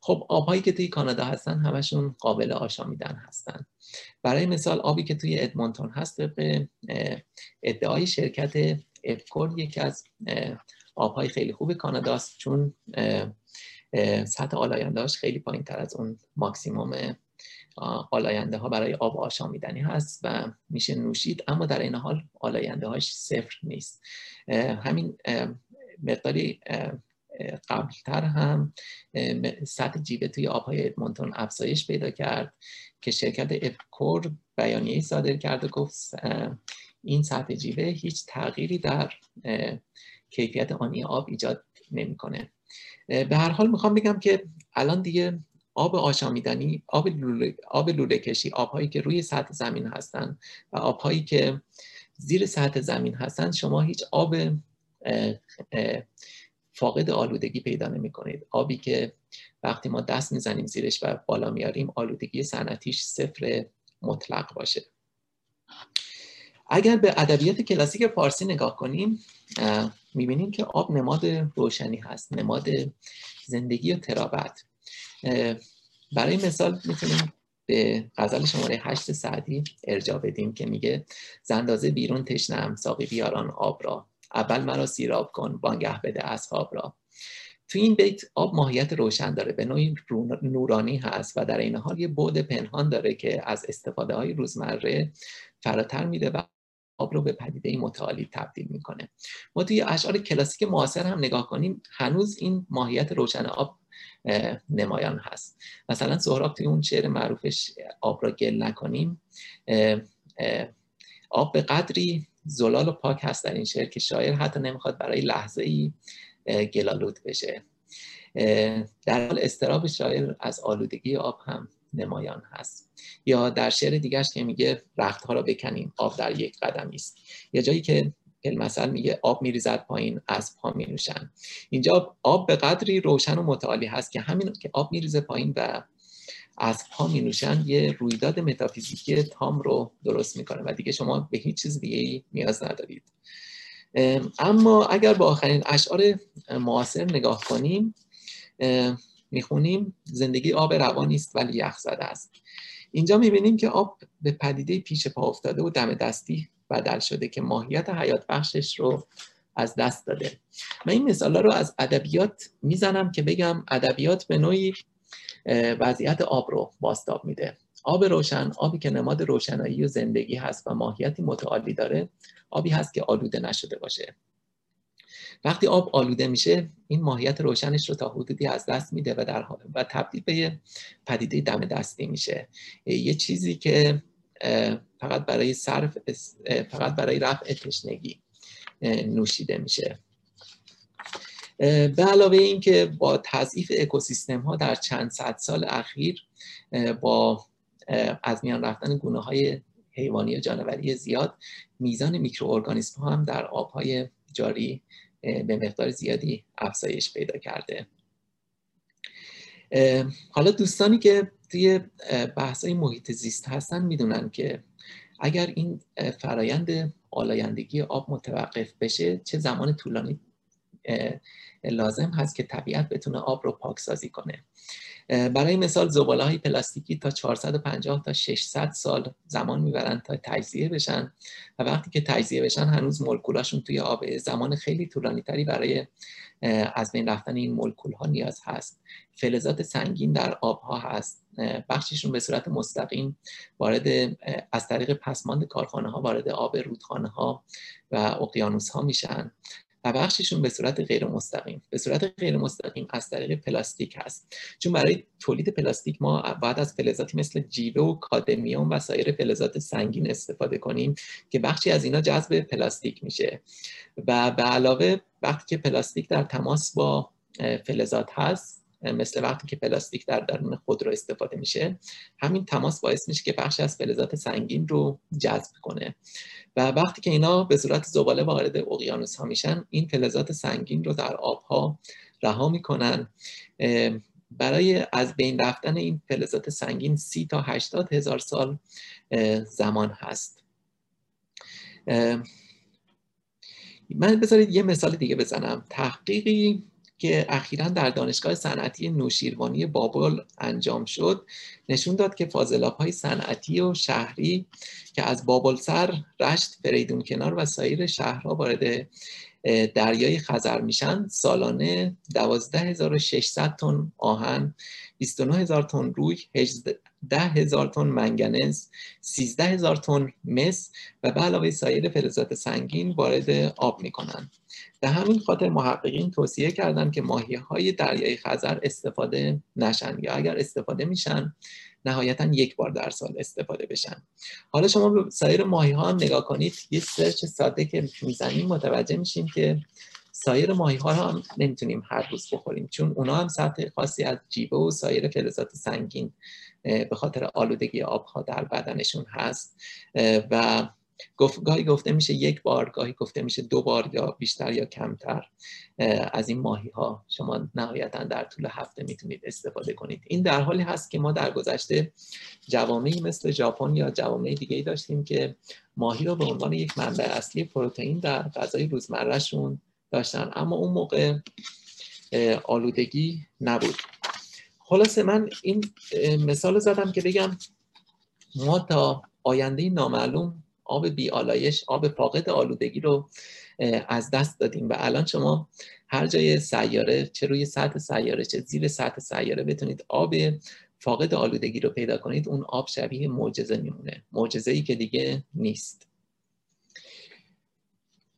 خب آبهایی که توی کانادا هستن همشون قابل آشامیدن هستن. برای مثال آبی که توی ادمونتون هست به ادعای شرکت EPCOR یکی از آبهای خیلی خوب کاناداست چون سطح آلایندهاش خیلی پایین تر از اون ماکسیموم آلاینده ها برای آب آشامیدنی هست و میشه نوشید اما در این حال آلاینده هاش صفر نیست. همین مقداری قبلتر هم سطح جیوه توی آبهای ادمونتون افزایش پیدا کرد که شرکت اپکور بیانیه صادر کرد و گفت این سطح جیوه هیچ تغییری در کیفیت آنی آب ایجاد نمی‌کنه. به هر حال می‌خوام بگم که الان دیگه آب آشامیدنی آب لوله, آب لوله کشی آبهایی که روی سطح زمین هستن و آبهایی که زیر سطح زمین هستن شما هیچ آب فاقد آلودگی پیدا نمی کنید آبی که وقتی ما دست می‌زنیم زیرش و بالا میاریم آلودگی صنعتیش صفر مطلق باشه. اگر به ادبیات کلاسیک فارسی نگاه کنیم می‌بینیم که آب نماد روشنی هست نماد زندگی و ترابت. برای مثال می‌تونیم به غزل شماره هشت سعدی ارجا بدیم که میگه زندازه بیرون تشنم ساقی بیاران آب را. اول مرا سیراب کن بانگه بده اصحاب را. تو این بیت آب ماهیت روشن داره به نوعی نورانی هست و در این حال یه بعد پنهان داره که از استفاده های روزمره فراتر میده و آب رو به پدیده متعالی تبدیل می‌کنه. ما توی اشعار کلاسیک معاصر هم نگاه کنیم هنوز این ماهیت روشن آب نمایان هست. مثلا سهراب توی اون شعر معروفش آب را گل نکنیم آب به قدری زلال و پاک هست در این شعر که شاعر حتی نمی‌خواد برای لحظه ای گلالود بشه. در حال استراب شاعر از آلودگی آب هم نمایان هست. یا در شعر دیگرش که میگه رختها را بکنیم آب در یک قدمی است. یا جایی که مثل میگه آب میریزد پایین از پا می نوشن اینجا آب به قدری روشن و متعالی هست که همین که آب میریزه پایین و از پا می نوشن یه رویداد متافیزیکی تام رو درست می‌کنه و دیگه شما به هیچ چیز دیگه نیاز ندارید. اما اگر با آخرین اشعار معاصر نگاه کنیم می‌خونیم زندگی آب روانی است ولی یخ زده است. اینجا می‌بینیم که آب به پدیده پیش پا افتاده و دم دستی بدل شده که ماهیت حیات بخشش رو از دست داده. من این مثال رو از ادبیات می‌زنم که بگم ادبیات به نوعی وضعیت آب رو باستاب میده. آب روشن آبی که نماد روشنایی و زندگی هست و ماهیتی متعالی داره آبی هست که آلوده نشده باشه. وقتی آب آلوده میشه این ماهیت روشنش رو تا حدودی از دست میده و در و تبدیل به پدیده دم دستی میشه. یه چیزی که فقط برای صرف فقط برای رفع تشنگی نوشیده میشه. به علاوه اینکه با تضعیف اکوسیستم ها در چند صد سال اخیر با از میان رفتن گونه های حیوانی و جانوری زیاد میزان میکروارگانیسم ها هم در آبهای جاری به مقدار زیادی افزایش پیدا کرده. حالا دوستانی که توی بحث های محیط زیست هستن می‌دونن که اگر این فرایند آلایندگی آب متوقف بشه چه زمان طولانی لازم هست که طبیعت بتونه آب رو پاکسازی کنه. برای مثال زباله های پلاستیکی تا 450 تا 600 سال زمان می‌برن تا تجزیه بشن و وقتی که تجزیه بشن هنوز مولکولاشون توی آب زمان خیلی طولانی تری برای از بین رفتن این مولکول ها نیاز هست. فلزات سنگین در آب ها هست بخششون به صورت مستقیم وارد از طریق پسماند کارخانه ها وارد آب رودخانه ها و اقیانوس ها میشن. بخششون به صورت غیر مستقیم به صورت غیر مستقیم از طریق پلاستیک هست. چون برای تولید پلاستیک ما باید از فلزاتی مثل جیوه و کادمیوم و سایر فلزات سنگین استفاده کنیم که بخشی از اینا جذب پلاستیک میشه. و به علاوه وقتی که پلاستیک در تماس با فلزات هست مثل وقتی که پلاستیک در درون خودرو استفاده میشه همین تماس باعث میشه که بخشی از فلزات سنگین رو جذب کنه. و وقتی که اینا به صورت زباله وارد اقیانوس ها میشن این فلزات سنگین رو در آبها رها می‌کنن. برای از بین رفتن این فلزات سنگین سی تا هشتاد هزار سال زمان هست. من بذارید یه مثال دیگه بزنم. تحقیقی که اخیرا در دانشگاه صنعتی نوشیروانی بابل انجام شد نشون داد که فاضلاب های صنعتی و شهری که از بابل سر رشت فریدون کنار و سایر شهرها وارد دریای خزر میشن سالانه 12600 تن آهن 29000 تن روی 18000 تن منگنز 13000 تن مس و به علاوه سایر فلزات سنگین وارد آب می‌کنن. به همین خاطر محققین توصیه کردن که ماهی های دریای خزر استفاده نشن یا اگر استفاده میشن نهایتا یک بار در سال استفاده بشن. حالا شما به سایر ماهی ها هم نگاه کنید یه سرچ ساده که می‌زنیم متوجه میشیم که سایر ماهی ها هم نمی‌تونیم هر روز بخوریم چون اونا هم سطح خاصی از جیبه و سایر فلزات سنگین به خاطر آلودگی آبها در بدنشون هست و گفت گاهی گفته میشه یک بار گاهی گفته میشه دو بار یا بیشتر یا کمتر. از این ماهی ها شما نهایتا در طول هفته می‌تونید استفاده کنید. این در حالی هست که ما در گذشته جوامعی مثل ژاپن یا جوامع دیگه ای داشتیم که ماهی رو به عنوان یک منبع اصلی پروتئین در غذای روزمرهشون داشتن. اما اون موقع آلودگی نبود. خلاصه من این مثال زدم که بگم ما تا آینده نامعلوم آب بیالایش آب فاقد آلودگی رو از دست دادیم و الان شما هر جای سیاره چه روی سطح سیاره چه زیر سطح سیاره بتونید آب فاقد آلودگی رو پیدا کنید اون آب شبیه معجزه میمونه. معجزه ای که دیگه نیست.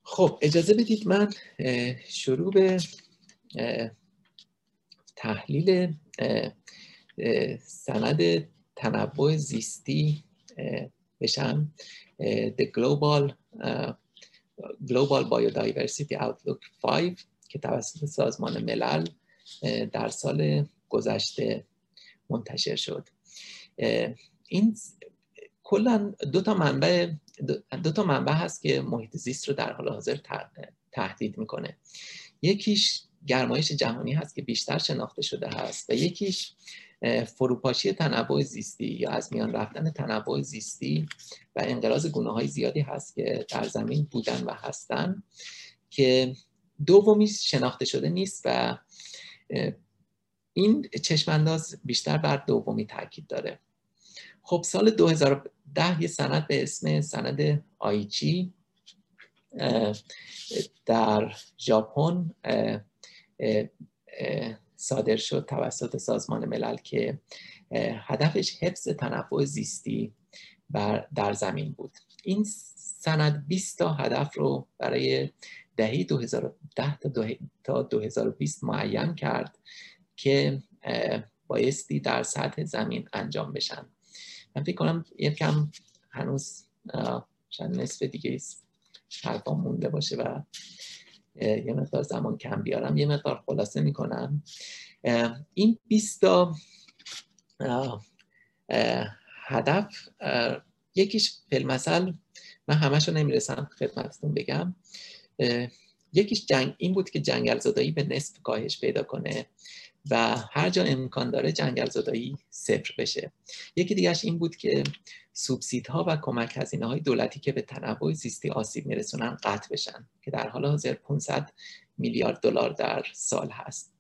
خب اجازه بدید من شروع به تحلیل سند تنوع زیستی بشم The Global Global Biodiversity Outlook 5 که توسط سازمان ملل در سال گذشته منتشر شد. این کلا دو تا منبع دو تا منبع هست که محیط زیست رو در حال حاضر تهدید می‌کنه. یکیش گرمایش جهانی هست که بیشتر شناخته شده هست و یکیش فروپاشی تنوع زیستی یا از میان رفتن تنوع زیستی و انقراض گونه های زیادی هست که در زمین بودن و هستن که دومی شناخته شده نیست و این چشمانداز بیشتر بر دومی تاکید داره. خب سال 2010 یه سند به اسم سند آیچی در ژاپن صادر شد توسط سازمان ملل که هدفش حفظ تنوع زیستی در زمین بود. این سند 20 تا هدف رو برای دهه 2010 تا 2020 معین کرد که بایستی در سطح زمین انجام بشن. من فکر کنم کم هنوز شاید نصف دیگه حرفا مونده باشه و یه مقدار زمان کم بیارم یه مقدار خلاصه می‌کنم. این 20 هدف یکیش فیلمسل من همش رو نمی‌رسم خدمتتون بگم. یکیش جنگ این بود که جنگل زدایی به نصف کاهش پیدا کنه. و هر جا امکان داره جنگل زدایی صفر بشه. یکی دیگرش این بود که سوبسیدها و کمک هزینه های دولتی که به تنوع زیستی آسیب میرسونن قطع بشن که در حال حاضر 500 میلیارد دلار در سال هست.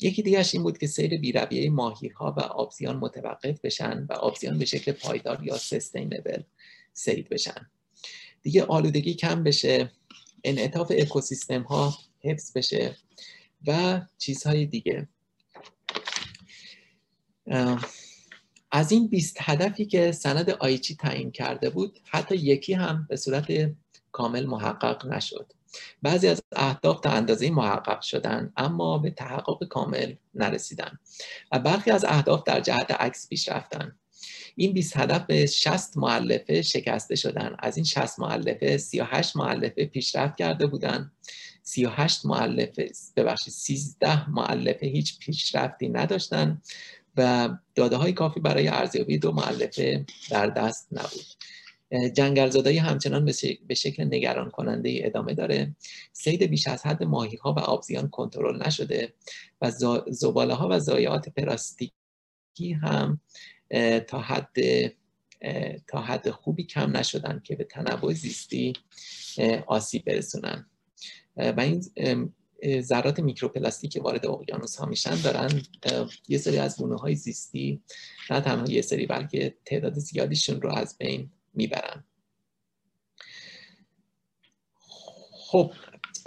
یکی دیگرش این بود که سیر بیرویه ماهی ها و آبزیان متوقف بشن و آبزیان به شکل پایدار یا سستینبل سید بشن. دیگه آلودگی کم بشه انعطاف اکوسیستم ها حفظ بشه و چیزهای دیگه. از این 20 هدفی که سند آیچی تعیین کرده بود حتی یکی هم به صورت کامل محقق نشد. بعضی از اهداف تا اندازه محقق شدن اما به تحقق کامل نرسیدن و برخی از اهداف در جهت عکس پیش رفتن. این 20 هدف به 60 معلفه شکسته شدن. از این 60 معلفه 38 معلفه پیشرفت کرده بودن. 38 معلفه ببخشید 13 معلفه هیچ پیشرفتی نداشتن و داده های کافی برای ارزیابی دو معلفه در دست نبود. جنگل زدایی همچنان به شکل نگران کننده ادامه داره. سید بیش از حد ماهی ها و آبزیان کنترل نشده و زباله ها و ضایعات پلاستیکی هم تا حد تا حد خوبی کم نشدن که به تنوع زیستی آسیب برسونن. و این ذرات میکروپلاستیک که وارد اقیانوس ها میشن دارن یه سری از گونه های زیستی نه تنها یه سری بلکه تعداد زیادیشون رو از بین می‌برن. خب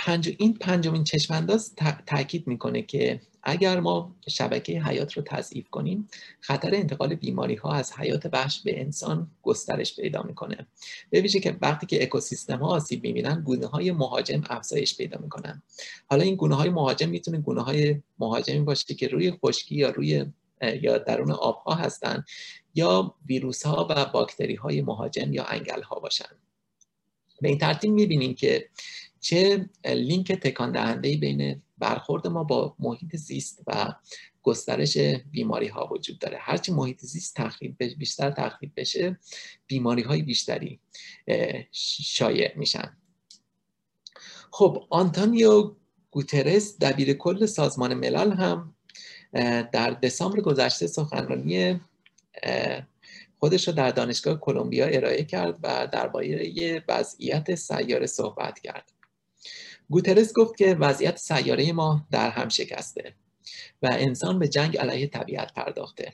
پنج... این پنجمین چشمانداز تاکید می‌کنه که اگر ما شبکه حیات رو تضعیف کنیم خطر انتقال بیماری ها از حیات وحش به انسان گسترش پیدا می‌کنه. به ویژه که وقتی که اکوسیستم ها آسیب می‌بینن گونه های مهاجم افزایش پیدا می‌کنن. حالا این گونه های مهاجم می‌تونه گونه های مهاجمی باشه که روی خشکی یا روی یا درون آب ها هستن یا ویروس ها و باکتری های مهاجم یا انگل ها باشن. به این ترتیب می‌بینیم که چه لینک تکان دهنده بین برخورد ما با محیط زیست و گسترش بیماری ها وجود داره. هرچی محیط زیست تخریب بیشتر تخریب بشه بیماری های بیشتری شایع میشن. خب آنتونیو گوترس دبیر کل سازمان ملل هم در دسامبر گذشته سخنرانی خودش رو در دانشگاه کلمبیا ارائه کرد و درباره وضعیت سیاره صحبت کرد. گوترس گفت که وضعیت سیاره ما در هم شکسته و انسان به جنگ علیه طبیعت پرداخته.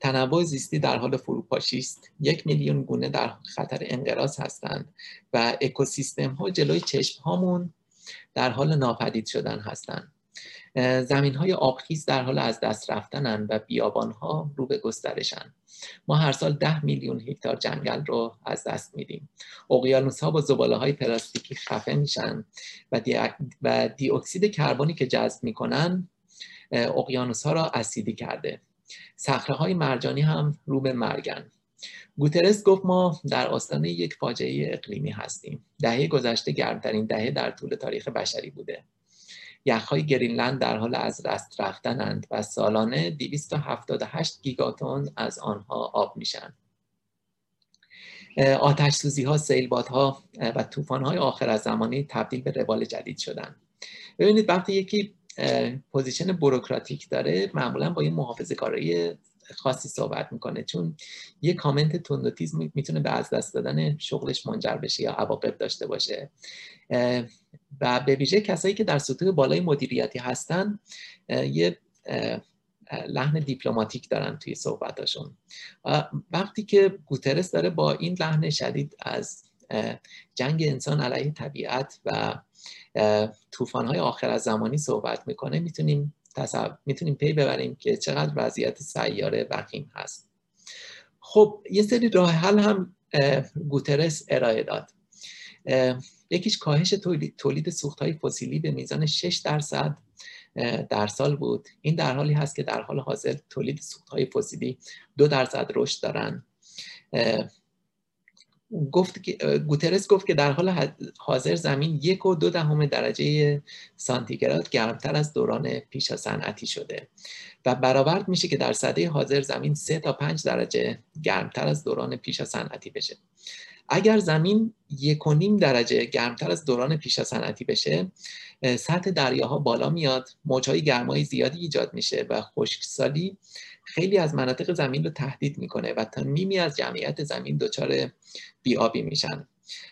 تنوع زیستی در حال فروپاشی است. یک میلیون گونه در خطر انقراض هستند و اکوسیستم ها جلوی چشم هامون در حال ناپدید شدن هستند. زمین های آبخیز در حال از دست رفتنن و بیابان ها رو به گسترشن. ما هر سال ده میلیون هکتار جنگل رو از دست میدیم. اقیانوس ها با زباله های پلاستیکی خفه میشن و, دی... و دی اکسید کربنی که جذب می‌کنن اقیانوس ها را اسیدی کرده. صخره های مرجانی هم رو به مرگن. گوترس گفت ما در آستانه یک فاجعه اقلیمی هستیم. دهه گذشته گرمترین دهه در طول تاریخ بشری بوده. یخهای گرینلند در حال از دست رفتنند و سالانه 278 گیگاتون از آنها آب میشن. آتش سوزی ها، سیلاب ها و طوفان های آخرالزمانی تبدیل به روال جدید شدن. ببینید وقتی یکی position بروکراتیک داره معمولا با یه محافظه کاری خاصی صحبت می‌کنه چون یه کامنت تندوتیز می‌تونه به از دست دادن شغلش منجر بشه یا عواقب داشته باشه. و به ویژه کسایی که در سطوح بالای مدیریتی هستن یه لحن دیپلماتیک دارن توی صحبتاشون. وقتی که گوترس داره با این لحن شدید از جنگ انسان علیه طبیعت و های آخر از زمانی صحبت می‌کنه می‌تونیم تصور می‌تونیم پی ببریم که چقدر وضعیت سیاره وخیم هست. خب یه سری راه حل هم گوترس ارائه داد. یکیش کاهش تولید سوخت های فسیلی به میزان 6 درصد در سال بود. این در حالی هست که در حال حاضر تولید سوخت های فسیلی دو درصد رشد دارن. گفت که گوترس گفت که در حال حاضر زمین یک و دو دهم درجه سانتیگراد گرمتر از دوران پیش صنعتی شده و برآورد میشه که در صده حاضر زمین سه تا پنج درجه گرمتر از دوران پیش صنعتی بشه. اگر زمین یک و نیم درجه گرمتر از دوران پیش از صنعتی بشه سطح دریاها بالا میاد موجهای گرمای زیادی ایجاد میشه و خشکسالی خیلی از مناطق زمین رو تهدید می‌کنه و تا نیمی از جمعیت زمین دچار بیابی میشن.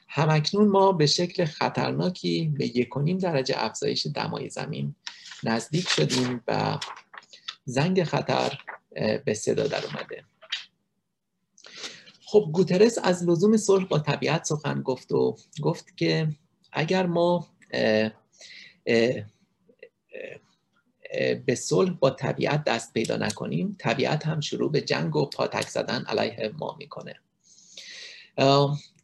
همکنون ما به شکل خطرناکی به یک و نیم درجه افزایش دمای زمین نزدیک شدیم و زنگ خطر به صدا در اومده. خب گوترس از لزوم صلح با طبیعت سخن گفت و گفت که اگر ما به صلح با طبیعت دست پیدا نکنیم. طبیعت هم شروع به جنگ و پاتک زدن علیه ما می‌کنه.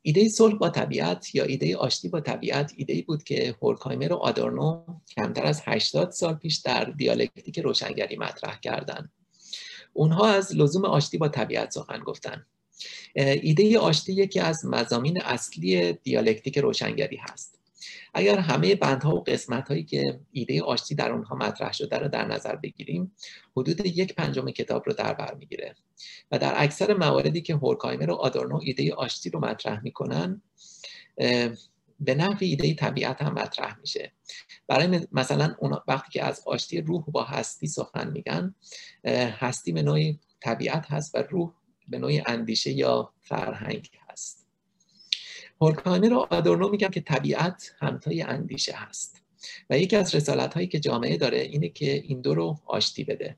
ایده صلح با طبیعت یا ایده آشتی با طبیعت ایده بود که هورکایمر و آدورنو کمتر از 80 سال پیش در دیالکتیک روشنگری مطرح کردند. اونها از لزوم آشتی با طبیعت سخن گفتن. ایده آشتی یکی از مزامین اصلی دیالکتیک روشنگری هست. اگر همه بندها و قسمت هایی که ایده آشتی در اونها مطرح شده رو در نظر بگیریم حدود یک پنجم کتاب رو در بر می‌گیره. و در اکثر مواردی که هورکایمر و آدورنو ایده آشتی رو مطرح می‌کنن به نحو ایده طبیعت هم مطرح میشه. برای مثلا وقتی که از آشتی روح با هستی سخن میگن هستی به نوعی طبیعت هست و روح به نوعی اندیشه یا فرهنگ هست هورکایمر و آدورنو میگم که طبیعت همتای اندیشه هست. و یکی از رسالت هایی که جامعه داره اینه که این دو رو آشتی بده.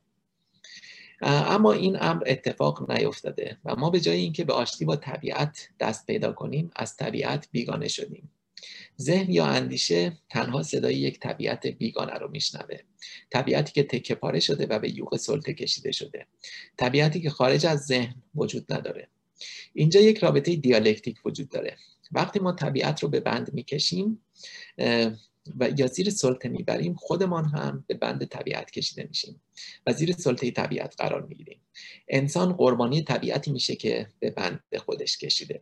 اما این امر اتفاق نیفتاده و ما به جای اینکه به آشتی با طبیعت دست پیدا کنیم از طبیعت بیگانه شدیم. ذهن یا اندیشه تنها صدای یک طبیعت بیگانه رو میشنوه. طبیعتی که تکه پاره شده و به یوغ سلطه کشیده شده. طبیعتی که خارج از ذهن وجود نداره. اینجا یک رابطه دیالکتیک وجود داره. وقتی ما طبیعت رو به بند می‌کشیم و یا زیر سلطه می‌بریم خودمان هم به بند طبیعت کشیده میشیم و زیر سلطه طبیعت قرار می‌گیریم. انسان قربانی طبیعتی میشه که به بند خودش کشیده.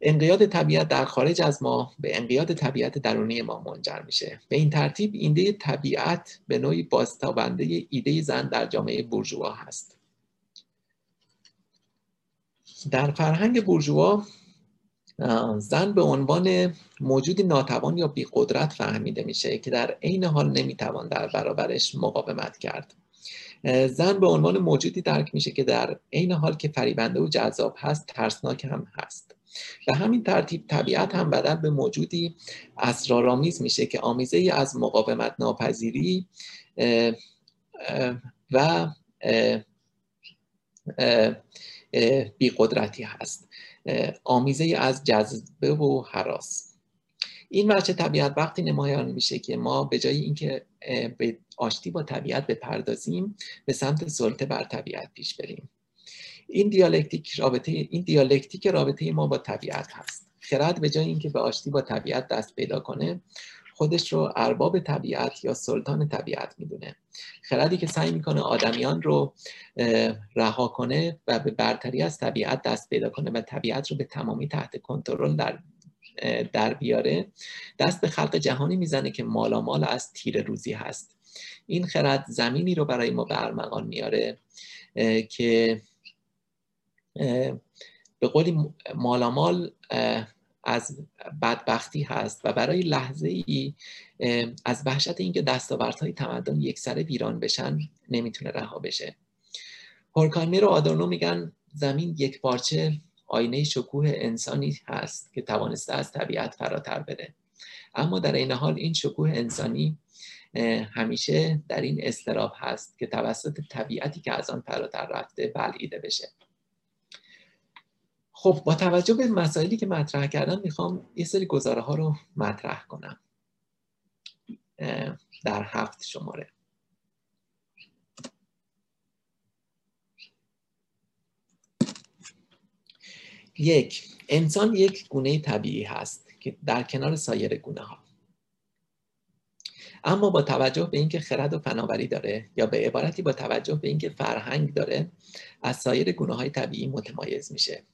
انقیاد طبیعت در خارج از ما به انقیاد طبیعت درونی ما منجر میشه. به این ترتیب ایده طبیعت به نوعی بازتابنده ایده زن در جامعه بورژوا هست. در فرهنگ بورژوا زن به عنوان موجودی ناتوان یا بیقدرت فهمیده میشه که در عین حال نمی‌توان در برابرش مقاومت کرد. زن به عنوان موجودی درک میشه که در عین حال که فریبنده و جذاب هست ترسناک هم هست. به همین ترتیب طبیعت هم بدل به موجودی اسرارآمیز میشه که آمیزه ای از مقاومت ناپذیری و بیقدرتی هست. آمیزه از جذبه و حراس. این وجه طبیعت وقتی نمایان میشه که ما به جای اینکه به آشتی با طبیعت بپردازیم به سمت سلطه بر طبیعت پیش بریم. این دیالکتیک رابطه این دیالکتیک رابطه ما با طبیعت هست. خرد به جای اینکه به آشتی با طبیعت دست پیدا کنه خودش رو ارباب طبیعت یا سلطان طبیعت می‌دونه. خردی که سعی می‌کنه آدمیان رو رها کنه و به برتری از طبیعت دست پیدا کنه و طبیعت رو به تمامی تحت کنترل در در بیاره دست به خلق جهانی می‌زنه که مالامال از تیر روزی هست. این خرد زمینی رو برای ما به ارمغان میاره که به قولی مالامال از بدبختی هست و برای لحظه ای از وحشت اینکه دستاوردهای تمدن یک سره ویران بشن نمی‌تونه رها بشه. هورکایمر و آدورنو میگن زمین یک پارچه آینه شکوه انسانی هست که توانسته از طبیعت فراتر بره. اما در این حال این شکوه انسانی همیشه در این استراب هست که توسط طبیعتی که از آن فراتر رفته بلعیده بشه. خب با توجه به مسائلی که مطرح کردم می‌خوام یه سری گزاره ها رو مطرح کنم. در هفت شماره. یک انسان یک گونه طبیعی هست که در کنار سایر گونه ها اما با توجه به اینکه خرد و فناوری داره یا به عبارتی با توجه به اینکه فرهنگ داره از سایر گونه های طبیعی متمایز میشه.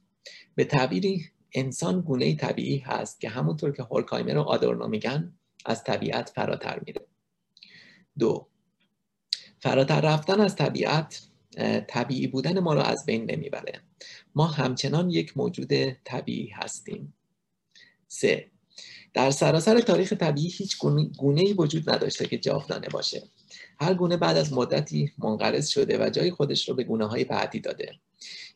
به تعبیری انسان گونه طبیعی هست که همونطور که هورکایمر و آدورنو میگن از طبیعت فراتر میره. دو فراتر رفتن از طبیعت طبیعی بودن ما رو از بین نمی‌بره. ما همچنان یک موجود طبیعی هستیم. سه در سراسر تاریخ طبیعی هیچ گونه ای وجود نداشته که جاودانه باشه. هر گونه بعد از مدتی منقرض شده و جای خودش رو به گونه های بعدی داده.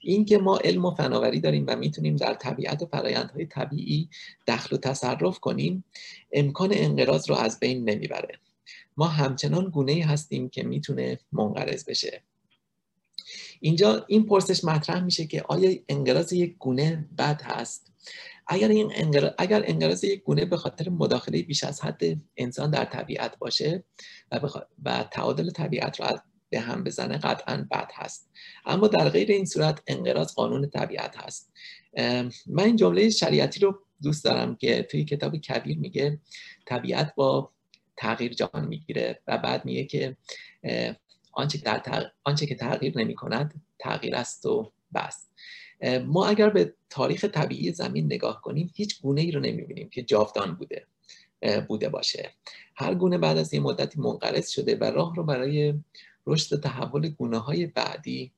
اینکه ما علم و فناوری داریم و می‌تونیم در طبیعت و فرایندهای طبیعی دخل و تصرف کنیم امکان انقراض رو از بین نمی‌بره. ما همچنان گونه هستیم که می‌تونه منقرض بشه. اینجا این پرسش مطرح میشه که آیا انقراض یک گونه بد هست؟ اگر این انقراض, اگر انقراض یک گونه به خاطر مداخله بیش از حد انسان در طبیعت باشه و, بخ... و تعادل طبیعت رو به هم بزنه قطعا بد هست. اما در غیر این صورت انقراض قانون طبیعت هست. من این جمله شریعتی رو دوست دارم که توی کتاب کبیر میگه طبیعت با تغییر جان می‌گیره و بعد میگه که آنچه که, آنچه که تغییر نمی کند تغییر است و بس. ما اگر به تاریخ طبیعی زمین نگاه کنیم هیچ گونه ای رو نمی‌بینیم که جاودان بوده بوده باشه. هر گونه بعد از یه مدتی منقرض شده و راه رو برای رشد تحول گونه های بعدی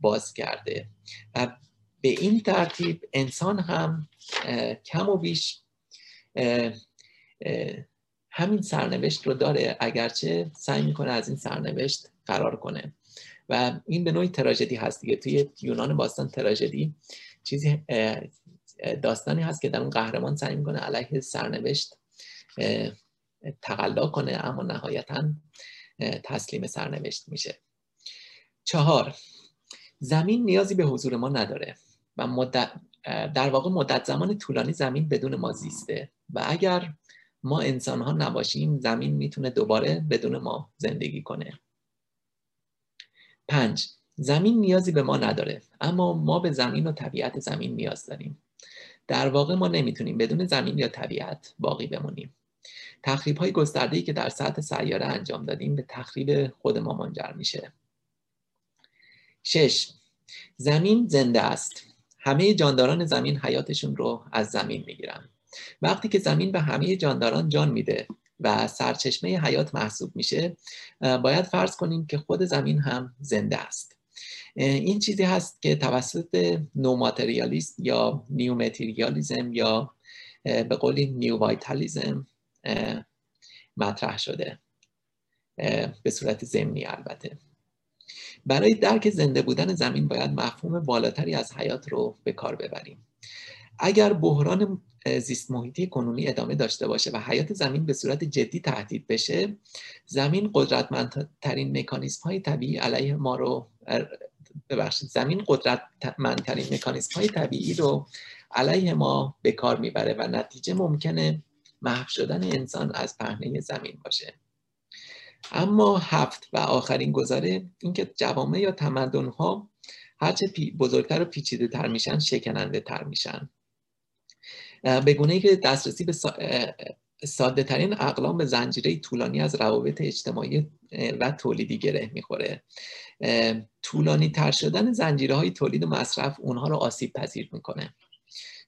باز کرده. و به این ترتیب انسان هم کم و بیش همین سرنوشت رو داره. اگرچه سعی می‌کنه از این سرنوشت فرار کنه. و این به نوعی تراژدی هست دیگه. توی یونان باستان تراژدی چیزی داستانی هست که در اون قهرمان سعی می‌کنه علیه سرنوشت تقلا کنه اما نهایتا تسلیم سرنوشت میشه. چهار زمین نیازی به حضور ما نداره و, در واقع مدت زمان طولانی زمین بدون ما زیسته و اگر ما انسان ها نباشیم زمین می‌تونه دوباره بدون ما زندگی کنه. پنج زمین نیازی به ما نداره اما ما به زمین و طبیعت زمین نیاز داریم. در واقع ما نمی‌تونیم بدون زمین یا طبیعت باقی بمونیم. تخریب های گسترده که در سطح سیاره انجام دادیم به تخریب خود ما منجر میشه. شش زمین زنده است. همه جانداران زمین حیاتشون رو از زمین می‌گیرن. وقتی که زمین به همه جانداران جان میده و سرچشمه حیات محسوب میشه باید فرض کنیم که خود زمین هم زنده است. این چیزی هست که توسط نوماتریالیست یا new materialism یا به قولی new vitalism مطرح شده. به صورت زمینی البته. برای درک زنده بودن زمین باید مفهوم بالاتری از حیات رو به کار ببریم. اگر بحران زیست محیطی کنونی ادامه داشته باشه و حیات زمین به صورت جدی تهدید بشه زمین قدرتمندترین مکانیزم های طبیعی علیه ما رو ببخشید زمین قدرتمندترین مکانیزم های طبیعی رو علیه ما به کار می‌بره و نتیجه ممکنه محو شدن انسان از پهنه زمین باشه. اما هفت و آخرین گزاره اینکه جوامع یا تمدن ها هرچه بزرگتر و پیچیده تر میشن شکننده تر میشن به گونه که دسترسی به ساده ترین اقلام به زنجیره طولانی از روابط اجتماعی و تولیدی گره می‌خوره. طولانی تر شدن زنجیره های تولید و مصرف اونها رو آسیب پذیر می‌کنه.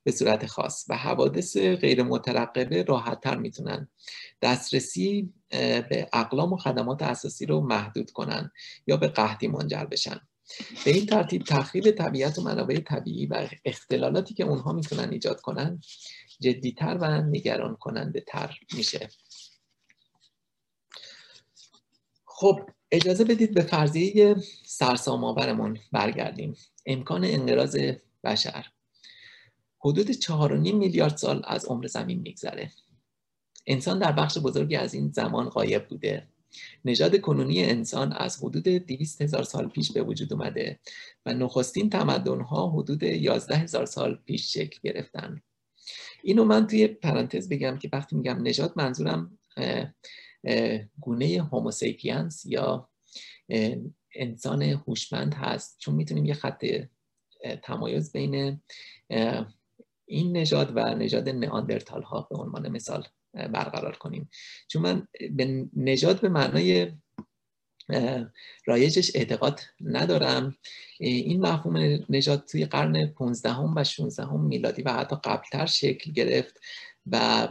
به صورت خاص و حوادث غیر مترقبه راحت تر می‌تونن دسترسی به اقلام و خدمات اساسی رو محدود کنن یا به قحطی منجر بشن. به این ترتیب تخریب طبیعت و منابع طبیعی و اختلالاتی که اونها می‌تونن ایجاد کنن جدیتر و نگران کننده تر میشه. خب اجازه بدید به فرضیه سرسام آورمون برگردیم. امکان انقراض بشر. حدود 4.5 میلیارد سال از عمر زمین میگذره. انسان در بخش بزرگی از این زمان غایب بوده. نژاد کنونی انسان از حدود 200 هزار سال پیش به وجود اومده و نخستین تمدن ها حدود 11 هزار سال پیش شکل گرفتن. اینو من توی پرانتز بگم که وقتی میگم نژاد منظورم گونه هوموسیپینس یا انسان هوشمند هست. چون می‌تونیم یه خط تمایز بین این نژاد و نژاد نئاندرتال ها به عنوان مثال برقرار کنیم. چون من به نژاد به معنای رایجش اعتقاد ندارم. این مفهوم نژاد توی قرن 15 و 16 میلادی و حتی قبلتر شکل گرفت و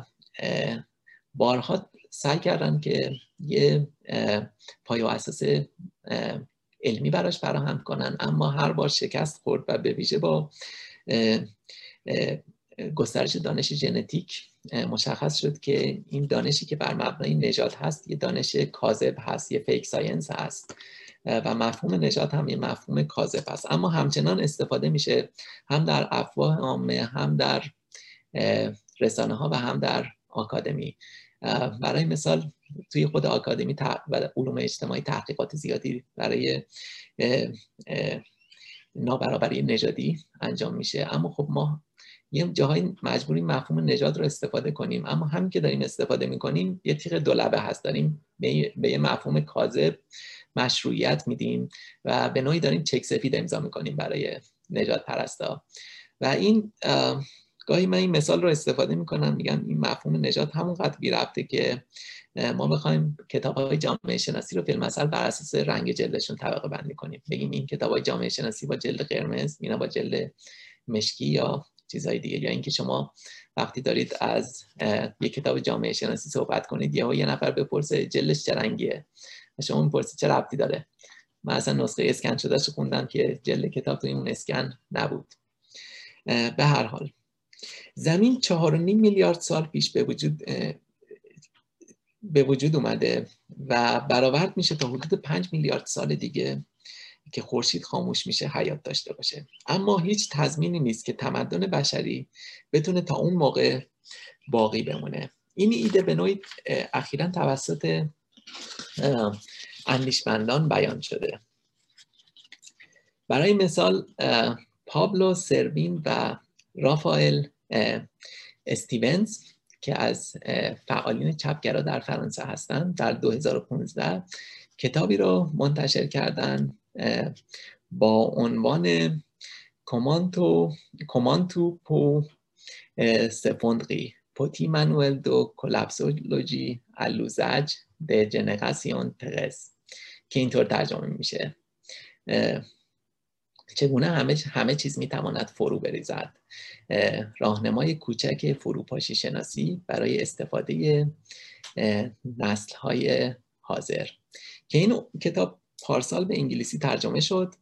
بارها سعی کردن که یه پایه و اساس علمی براش فراهم کنن. اما هر بار شکست خورد و به ویژه با گسترش دانش ژنتیک مشخص شد که این دانشی که بر مبنای نژاد هست یه دانش کاذب هست یه fake science هست. و مفهوم نژاد هم یه مفهوم کاذب هست اما همچنان استفاده میشه هم در افواه عامه هم در رسانه ها و هم در آکادمی. برای مثال توی خود آکادمی و علوم اجتماعی تحقیقات زیادی برای نابرابری نژادی انجام میشه. اما خب ما یه جاهای مجبوریم مفهوم نژاد رو استفاده کنیم. اما همین که داریم استفاده می‌کنیم یه تیغ دولبه هست. داریم به یه مفهوم کاذب مشروعیت میدیم و به نوعی داریم چک سفید امضا می‌کنیم برای نجات پرستا. و این گاهی من این مثال رو استفاده می‌کنم. میگم این مفهوم نجات همونقدر بی ربطه که ما بخوایم کتاب های جامعه شناسی رو فیلم بر اساس رنگ جلدشون طبقه بندی کنیم. بگیم این کتاب های جامعه شناسی با جلد قرمز اینا با جلد مشکی یا چیزهای دیگه یا اینکه شما وقتی دارید از یک کتاب جامعه شناسی صحبت کنید یا یه نفر بپرسه جلش چه رنگیه شما می‌پرسید چه ربطی داره. من اصلا نسخه اسکن شده خوندم که جلد کتاب توی اون اسکن نبود. به هر حال. زمین چهار میلیارد سال پیش به وجود به وجود اومده و برآورد میشه تا حدود 5 میلیارد سال دیگه. که خورشید خاموش میشه حیات داشته باشه. اما هیچ تضمینی نیست که تمدن بشری بتونه تا اون موقع باقی بمونه. این ایده به نوعی اخیرا توسط اندیشمندان بیان شده. برای مثال پابلو سروین و رافائل استیونز که از فعالین چپگرا در فرانسه هستند در 2015 کتابی رو منتشر کردن با عنوان کمانتو کمانتو پو سفوندقی پوتی مانوئل دو کلپسولوژی الوزج د جنراسیون ترس که اینطور ترجمه میشه. چگونه همه, همه چیز می‌تواند فرو بریزد؟ راهنمای کوچک فروپاشی شناسی برای استفاده نسل های حاضر. که این کتاب پارسال به انگلیسی ترجمه شد.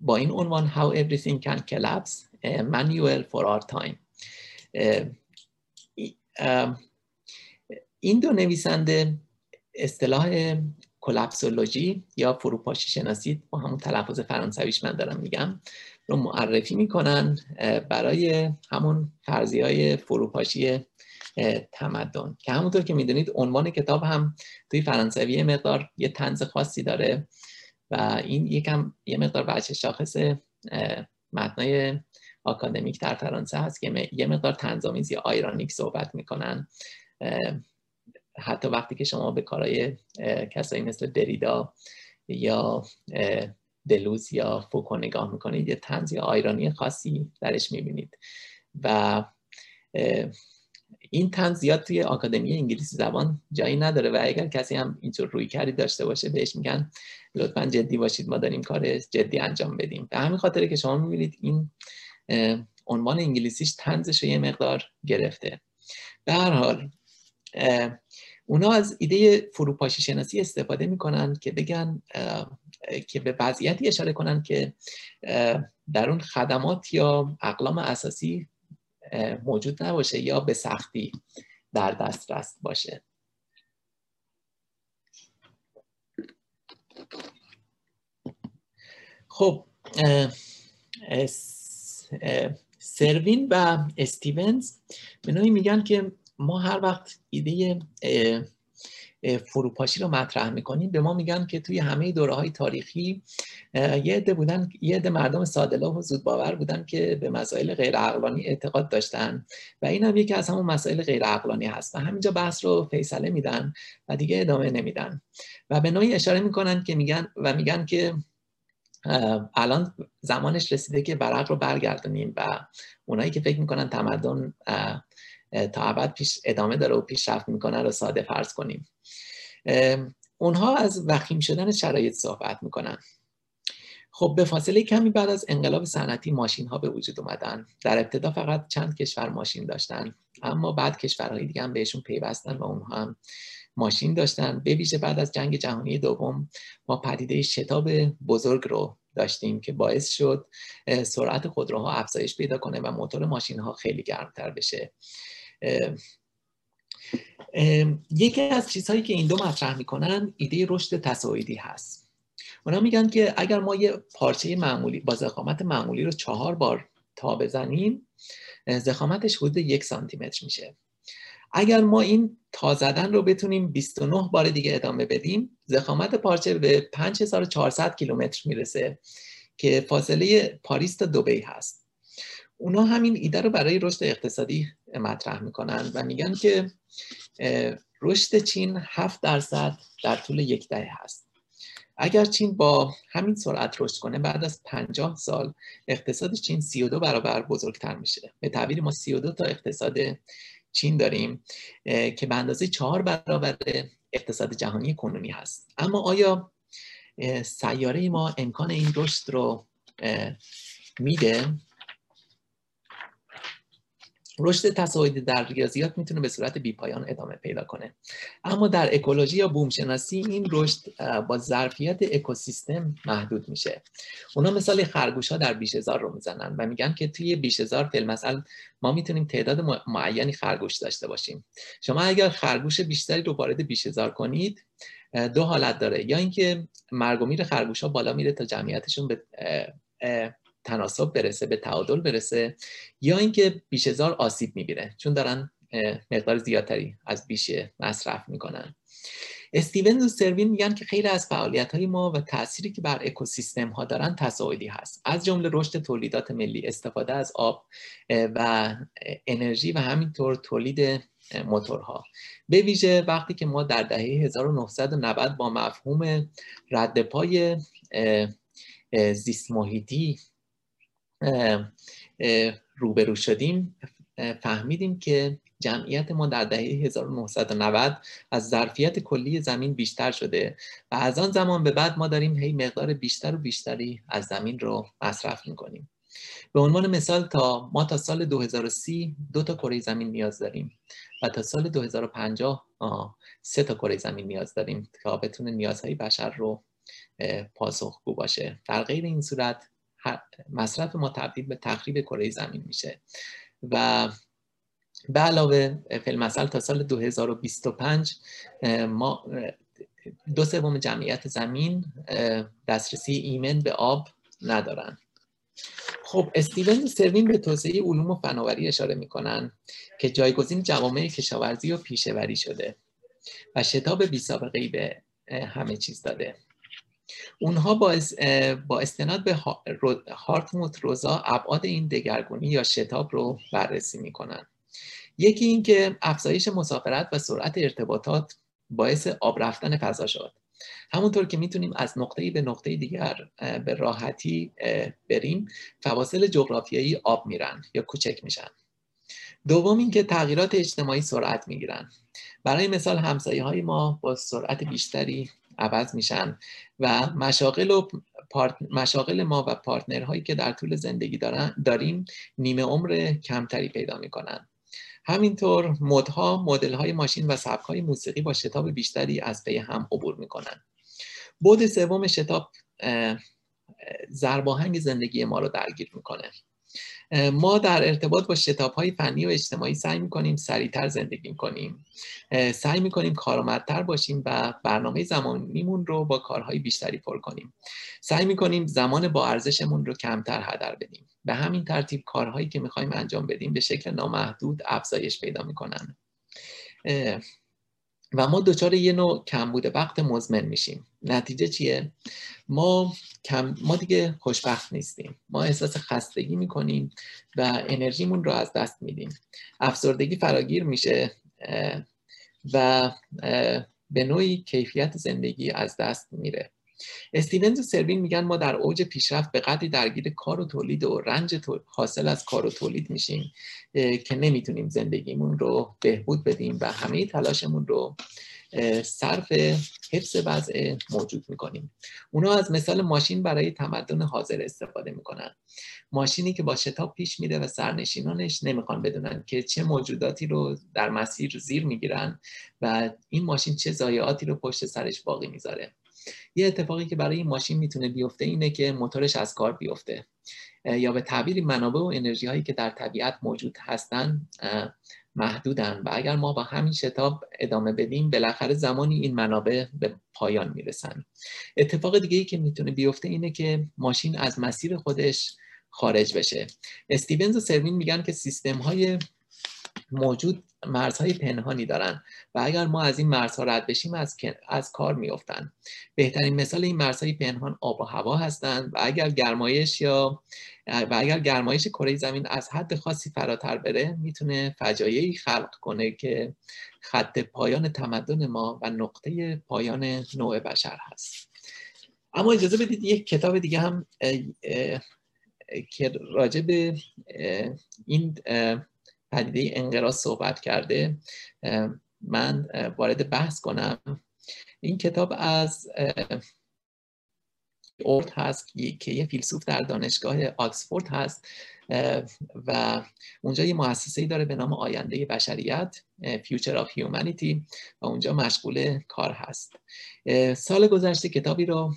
با این عنوان How Everything Can Collapse Manual for Our Time. این دو نویسنده اصطلاح کلپسولوژی یا فروپاشی شناسی با همون تلفظ فرانسویش من دارم میگم رو معرفی می‌کنن برای همون فرضی های فروپاشی تمدن. که همونطور که می‌دونید عنوان کتاب هم توی فرانسوی مقدار یه تنز خاصی داره و این یکم یه مقدار بچه شاخص متنای آکادمیک در فرانسه هست که یه مقدار تنظامیز یا آیرانیک صحبت می‌کنن. حتی وقتی که شما به کارهای کسایی مثل دریدا یا دلوز یا فوکو نگاه می‌کنید یه تنز یا آیرانی خاصی درش می‌بینید. و این تنز زیاد توی آکادمی انگلیسی زبان جایی نداره و اگر کسی هم اینطور روی کردی داشته باشه بهش میگن لطفا جدی باشید ما داریم کار جدی انجام بدیم. به همین خاطره که شما می‌بینید این عنوان انگلیسیش تنزش رو یه مقدار گرفته. به هر حال اونا از ایده فروپاشی شناسی استفاده می‌کنن که بگن که به وضعیتی اشاره کنن که در اون خدمات یا اقلام اساسی موجود نباشه یا به سختی در دسترس باشه. خب سروین و استیونز به نوعی میگن که ما هر وقت ایده فروپاشی رو مطرح می‌کنیم به ما میگن که توی همه دوره های تاریخی یه عده بودن یه عده مردم سادلا و زود باور بودن که به مسائل غیر عقلانی اعتقاد داشتن و این هم یکی از همون مسائل غیر عقلانی هست و همینجا بحث رو فیصله میدن و دیگه ادامه نمیدن. و به نوعی اشاره می‌کنن که میگن و میگن که الان زمانش رسیده که برق رو برگردونیم و اونایی که فکر می‌کنن تمدن تا ابد پیش ادامه داره و پیشرفت می‌کنن رو ساده فرض کنیم. اونها از وخیم شدن شرایط صحبت می‌کنن. خب به فاصله کمی بعد از انقلاب صنعتی ماشین ها به وجود اومدن. در ابتدا فقط چند کشور ماشین داشتن اما بعد کشورهای دیگه هم بهشون پیوستن و اونها هم ماشین داشتن. به ویژه بعد از جنگ جهانی دوم ما پدیده شتاب بزرگ رو داشتیم که باعث شد سرعت خودروها افزایش پیدا کنه و موتور ماشین ها خیلی گرمتر بشه. یکی از چیزهایی که این دو مطرح می‌کنن ایده رشد تصاعدی هست. اونا میگن که اگر ما یه پارچه معمولی با زخامت معمولی رو چهار بار تا بزنیم زخامتش حدود یک سانتی متر میشه. اگر ما این تا زدن رو بتونیم 29 بار دیگه ادامه بدیم زخامت پارچه به 5400 کیلومتر می‌رسه که فاصله پاریس تا دوبی هست. اونا همین ایده رو برای رشد اقتصادی مطرح می‌کنن و میگن که رشد چین 7 درصد در طول یک دهه هست. اگر چین با همین سرعت رشد کنه بعد از 50 سال اقتصاد چین 32 برابر بزرگتر میشه. به تعبیر ما 32 تا اقتصاد چین داریم که به اندازه 4 برابر اقتصاد جهانی کنونی هست. اما آیا سیاره ما امکان این رشد رو میده؟ رشد تصاعدی در ریاضیات می‌تونه به صورت بیپایان ادامه پیدا کنه. اما در اکولوژی یا بومشناسی این رشد با ظرفیت اکوسیستم محدود میشه. اونا مثال خرگوش ها در بیشهزار رو می‌زنن و میگن که توی بیشهزار فیلم مثلا ما می‌تونیم تعداد معینی خرگوش داشته باشیم. شما اگر خرگوش بیشتری رو وارد بیشهزار کنید دو حالت داره. یا اینکه مرگ و خرگوش ها بالا میره تا جمعیتشون به تناسب برسه به تعادل برسه یا اینکه بیش هزار آسیب می‌گیره. چون دارن مقدار زیادتری از بیشه مصرف می‌کنن. استیون و سروین میگن که خیلی از فعالیت های ما و تأثیری که بر اکوسیستم ها دارن تصاعدی هست. از جمله رشد تولیدات ملی استفاده از آب و انرژی و همینطور تولید موتورها. به ویژه وقتی که ما در دهه 1990 با مفهوم رد پای زیست محیطی روبرو شدیم فهمیدیم که جمعیت ما در دهه 1990 از ظرفیت کلی زمین بیشتر شده و از آن زمان به بعد ما داریم هی مقدار بیشتر و بیشتری از زمین رو مصرف می‌کنیم. به عنوان مثال تا ما تا سال 2030 دو تا کره زمین نیاز داریم و تا سال 2050 سه تا کره زمین نیاز داریم تا بتونه نیازهای بشر رو پاسخگو باشه. در غیر این صورت مصرف ما تبدیل به تخریب کره زمین میشه. و به علاوه فیلمسل تا سال 2025 ما دو سوم جمعیت زمین دسترسی ایمن به آب ندارن. خب استیون سروین به توسعه علوم و فناوری اشاره می‌کنن که جایگزین جوامع کشاورزی و پیشوری شده و شتاب بی سابقه به همه چیز داده. اونها با, با استناد به هارتموت روزا ابعاد این دگرگونی یا شتاب رو بررسی می‌کنن. یکی این که افزایش مسافرت و سرعت ارتباطات باعث آب رفتن فضا شد. همونطور که می‌تونیم از نقطه‌ای به نقطه دیگر به راحتی بریم فواصل جغرافیایی آب میرن یا کوچک میشن. دوم اینکه تغییرات اجتماعی سرعت می‌گیرن. برای مثال همسایه های ما با سرعت بیشتری عوض میشن و مشاغل و مشاغل ما و پارتنرهایی که در طول زندگی دارن داریم نیمه عمر کمتری پیدا می‌کنن. همینطور مدها مدل های ماشین و سبک های موسیقی با شتاب بیشتری از پی هم عبور می‌کنن. بود سوم شتاب زرباهنگ زندگی ما رو درگیر می‌کنه. ما در ارتباط با شتاب های فنی و اجتماعی سعی می‌کنیم سریعتر زندگی کنیم. سعی می‌کنیم کارآمدتر باشیم و برنامه زمانیمون رو با کارهای بیشتری پر کنیم. سعی می‌کنیم زمان با ارزشمون رو کمتر هدر بدیم. به همین ترتیب کارهایی که می‌خوایم انجام بدیم به شکل نامحدود افزایش پیدا می‌کنن. و ما دچار یه نوع کمبود وقت مزمن میشیم. نتیجه چیه؟ ما کم ما دیگه خوشبخت نیستیم. ما احساس خستگی می‌کنیم و انرژیمون رو از دست میدیم. افسردگی فراگیر میشه و به نوعی کیفیت زندگی از دست میره. استیونز و سروین میگن ما در اوج پیشرفت به قدری درگیر کار و تولید و رنج حاصل از کار و تولید میشیم که نمی‌تونیم زندگیمون رو بهبود بدیم و همه تلاشمون رو صرف حفظ وضع موجود می‌کنیم. اونا از مثال ماشین برای تمدن حاضر استفاده می‌کنن. ماشینی که با شتاب پیش میره و سرنشینانش نمی‌خوان بدونن که چه موجوداتی رو در مسیر زیر می‌گیرن و این ماشین چه ضایعاتی رو پشت سرش باقی می‌ذاره. یه اتفاقی که برای این ماشین می‌تونه بیفته اینه که موتورش از کار بیفته. یا به تعبیری منابع و انرژی هایی که در طبیعت موجود هستن محدودن و اگر ما با همین شتاب ادامه بدیم بالاخره زمانی این منابع به پایان می‌رسن. اتفاق دیگه ای که می‌تونه بیفته اینه که ماشین از مسیر خودش خارج بشه. استیونز و سروین میگن که سیستم های موجود مرزهای پنهانی دارن و اگر ما از این مرزها رد بشیم از, از کار میافتن. بهترین مثال این مرزهای پنهان آب و هوا هستند و اگر گرمایش یا و اگر گرمایش کره زمین از حد خاصی فراتر بره می‌تونه فجایعی خلق کنه که خط پایان تمدن ما و نقطه پایان نوع بشر هست. اما اجازه بدید یک کتاب دیگه هم که راجع به این پدیده انقراض صحبت کرده من وارد بحث کنم. این کتاب از اورد هست که یه فیلسوف در دانشگاه آکسفورد هست. و اونجا یه مؤسسه‌ای داره به نام آینده بشریت Future of Humanity و اونجا مشغول کار هست. سال گذشته کتابی رو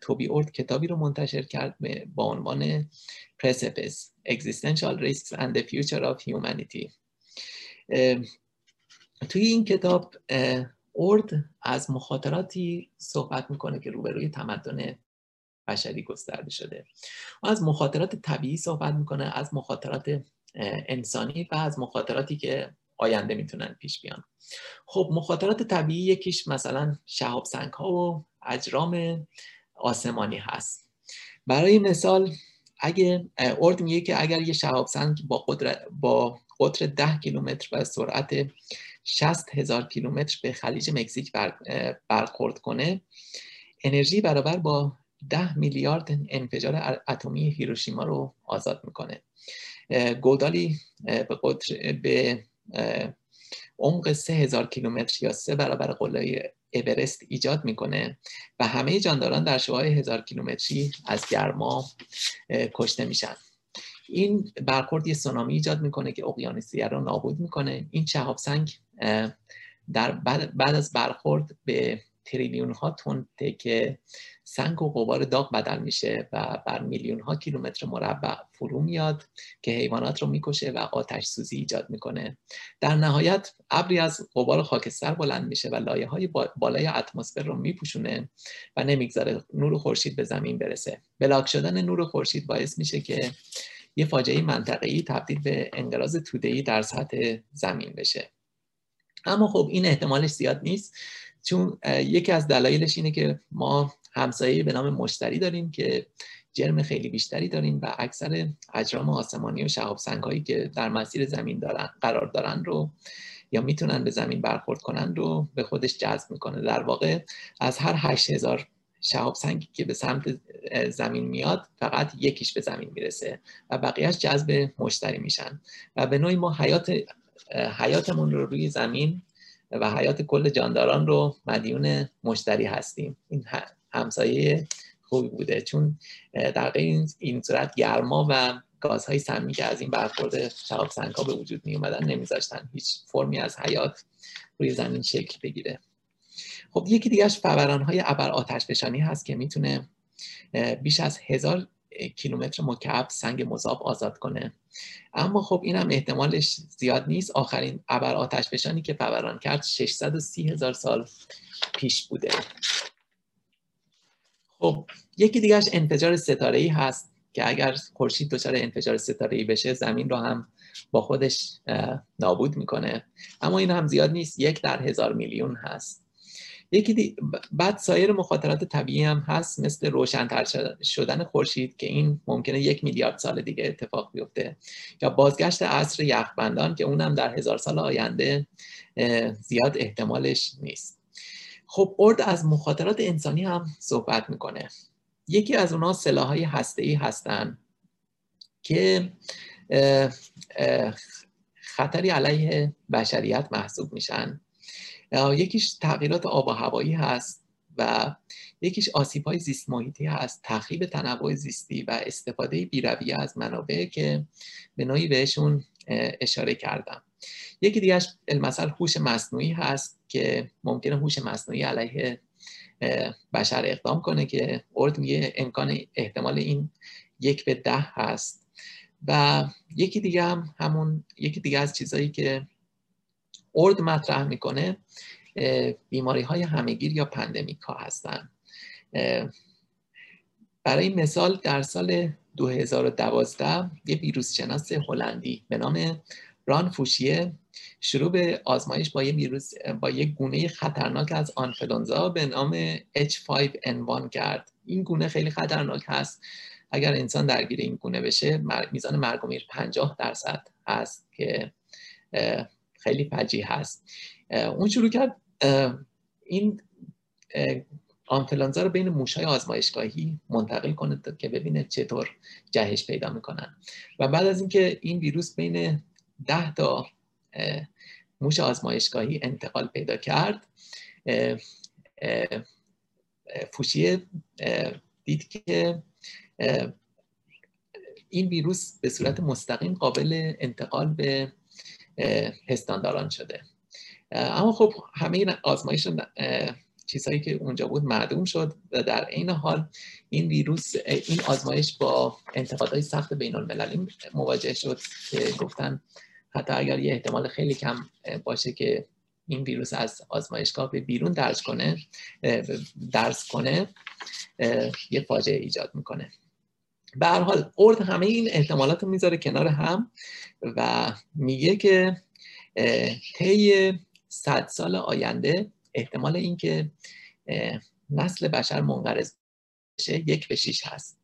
توبی اورد کتابی رو منتشر کرد با عنوان Precipice Existential Risks and the Future of Humanity. توی این کتاب اورد از مخاطراتی صحبت می‌کنه که روبروی تمدن بشری گسترده شده. و از مخاطرات طبیعی صحبت می‌کنه از مخاطرات انسانی و از مخاطراتی که آینده می‌تونن پیش بیان. خب مخاطرات طبیعی یکیش مثلا شهاب سنگ ها و اجرام آسمانی هست. برای مثال اگه ارد میگه که اگر یه شهاب سنگ با قطر با قطر 10 کیلومتر و سرعت 60 هزار کیلومتر به خلیج مکزیک برخورد کنه انرژی برابر با 10 میلیارد انفجار اتمی هیروشیما رو آزاد می‌کنه. گودالی به قطر به عمق 3000 کیلومتر یا سه برابر قله اورست ایجاد می‌کنه و همه جانداران در شعاع هزار کیلومتری از گرما کشته میشن. این برخورد یه سونامی ایجاد می‌کنه که اقیانوسیه رو نابود می‌کنه. این شهاب سنگ در بعد, از برخورد به تریلیون ها تن که سنگ و غبار داغ بدل میشه و بر میلیون ها کیلومتر مربع فرو میاد که حیوانات رو می‌کشه و آتش سوزی ایجاد می‌کنه. در نهایت ابری از غبار خاکستر بلند میشه و لایه های بالای اتمسفر رو میپوشونه و نمی‌گذاره نور خورشید به زمین برسه. بلاک شدن نور خورشید باعث میشه که یه فاجعه منطقه‌ای تبدیل به انقراض توده‌ای در سطح زمین بشه. اما خب این احتمالش زیاد نیست چون یکی از دلایلش اینه که ما همسایه به نام مشتری داریم که جرم خیلی بیشتری داریم و اکثر اجرام آسمانی و شهاب سنگ هایی که در مسیر زمین دارن قرار دارن رو یا می‌تونن به زمین برخورد کنن رو به خودش جذب می‌کنه. در واقع از هر 8000 شهاب سنگی که به سمت زمین میاد فقط یکیش به زمین می‌رسه و بقیهش جذب مشتری میشن. و به نوعی ما حیات حیاتمون رو روی زمین و حیات کل جانداران رو مدیون مشتری هستیم. این همسایه خوبی بوده. چون در این, این صورت گرما و گازهای سمی که از این برخورد شهاب سنگ ها به وجود می اومدن نمیذاشتن هیچ فرمی از حیات روی زمین شکل بگیره. خب یکی دیگهش فوران های ابر آتش فشانی هست که می‌تونه بیش از هزار کیلومتر مکعب سنگ مذاب آزاد کنه. اما خب این احتمالش زیاد نیست. آخرین ابر آتش فشانی که فوران کرد 630 هزار سال پیش بوده. خب یکی دیگهش انفجار ستاره ای هست که اگر خورشید دچار انفجار ستاره ای بشه زمین رو هم با خودش نابود می‌کنه. اما این هم زیاد نیست یک در هزار میلیون هست. یکی دی... بعد سایر مخاطرات طبیعی هم هست مثل روشنتر شدن خورشید که این ممکنه یک میلیارد سال دیگه اتفاق بیفته. یا بازگشت عصر یخبندان که اونم در هزار سال آینده زیاد احتمالش نیست. خب ارد از مخاطرات انسانی هم صحبت می‌کنه. یکی از اونها سلاحهای ای هستن که خطری علیه بشریت محسوب میشن. یکیش تغییرات آب و هوایی هست و یکیش آسیب های زیست محیطی هست. تخریب تنوع زیستی و استفاده بیرویه از منابع که به نوعی بهشون اشاره کردم. یکی دیگهش المثل هوش مصنوعی هست. که ممکنه هوش مصنوعی علیه بشر اقدام کنه که ارد میگه امکان احتمال این یک به ده هست. و یکی دیگه هم همون یکی دیگه از چیزهایی که ارد مطرح می‌کنه بیماری های همهگیر یا پندمیک ها هستن برای مثال در سال 2012 یه ویروس شناس هلندی به نام ران فوشیه شروع به آزمایش با یه ویروس با یک گونه خطرناک از آنفلونزا به نام H5N1 کرد. این گونه خیلی خطرناک هست. اگر انسان درگیر این گونه بشه میزان مرگ و میر 50 درصد هست که خیلی فجیع هست. اون شروع کرد این آنفلانزا رو بین موشهای آزمایشگاهی منتقل کنه که ببینه چطور جهش پیدا می‌کنن. و بعد از اینکه این ویروس بین ده تا موش آزمایشگاهی انتقال پیدا کرد. فوشیه دید که این ویروس به صورت مستقیم قابل انتقال به پستانداران شده. اما خب همه این آزمایش چیزهایی که اونجا بود معدوم شد و در این حال این ویروس این آزمایش با انتقادهای سخت بین المللی مواجه شد که گفتن حتی اگر یه احتمال خیلی کم باشه که این ویروس از آزمایشگاه به بیرون درس کنه درس کنه یه فاجعه ایجاد می‌کنه. به هر حال ارد همه این احتمالات رو می‌ذاره کنار هم و میگه که طی صد سال آینده احتمال اینکه نسل بشر منقرض بشه یک به شیش هست.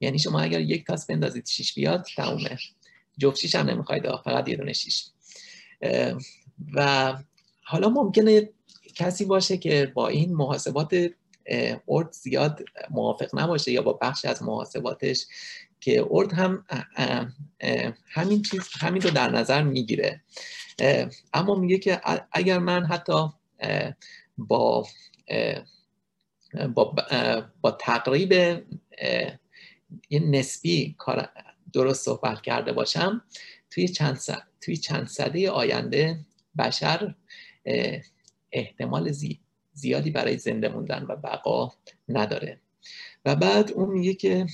یعنی شما اگر یک تاس بندازید شیش بیاد تمومه. جفت شیش هم نمی‌خواید فقط یه دونه شیش. و حالا ممکنه کسی باشه که با این محاسبات ارد زیاد موافق نباشه یا با بخش از محاسباتش که ارد هم همین چیز همین رو در نظر می‌گیره. اما میگه که اگر من حتی با با, با تقریب یه نسبی کار درست صحبت کرده باشم. توی چند, توی چند صده آینده بشر احتمال زیادی برای زنده موندن و بقا نداره. و بعد اون میگه که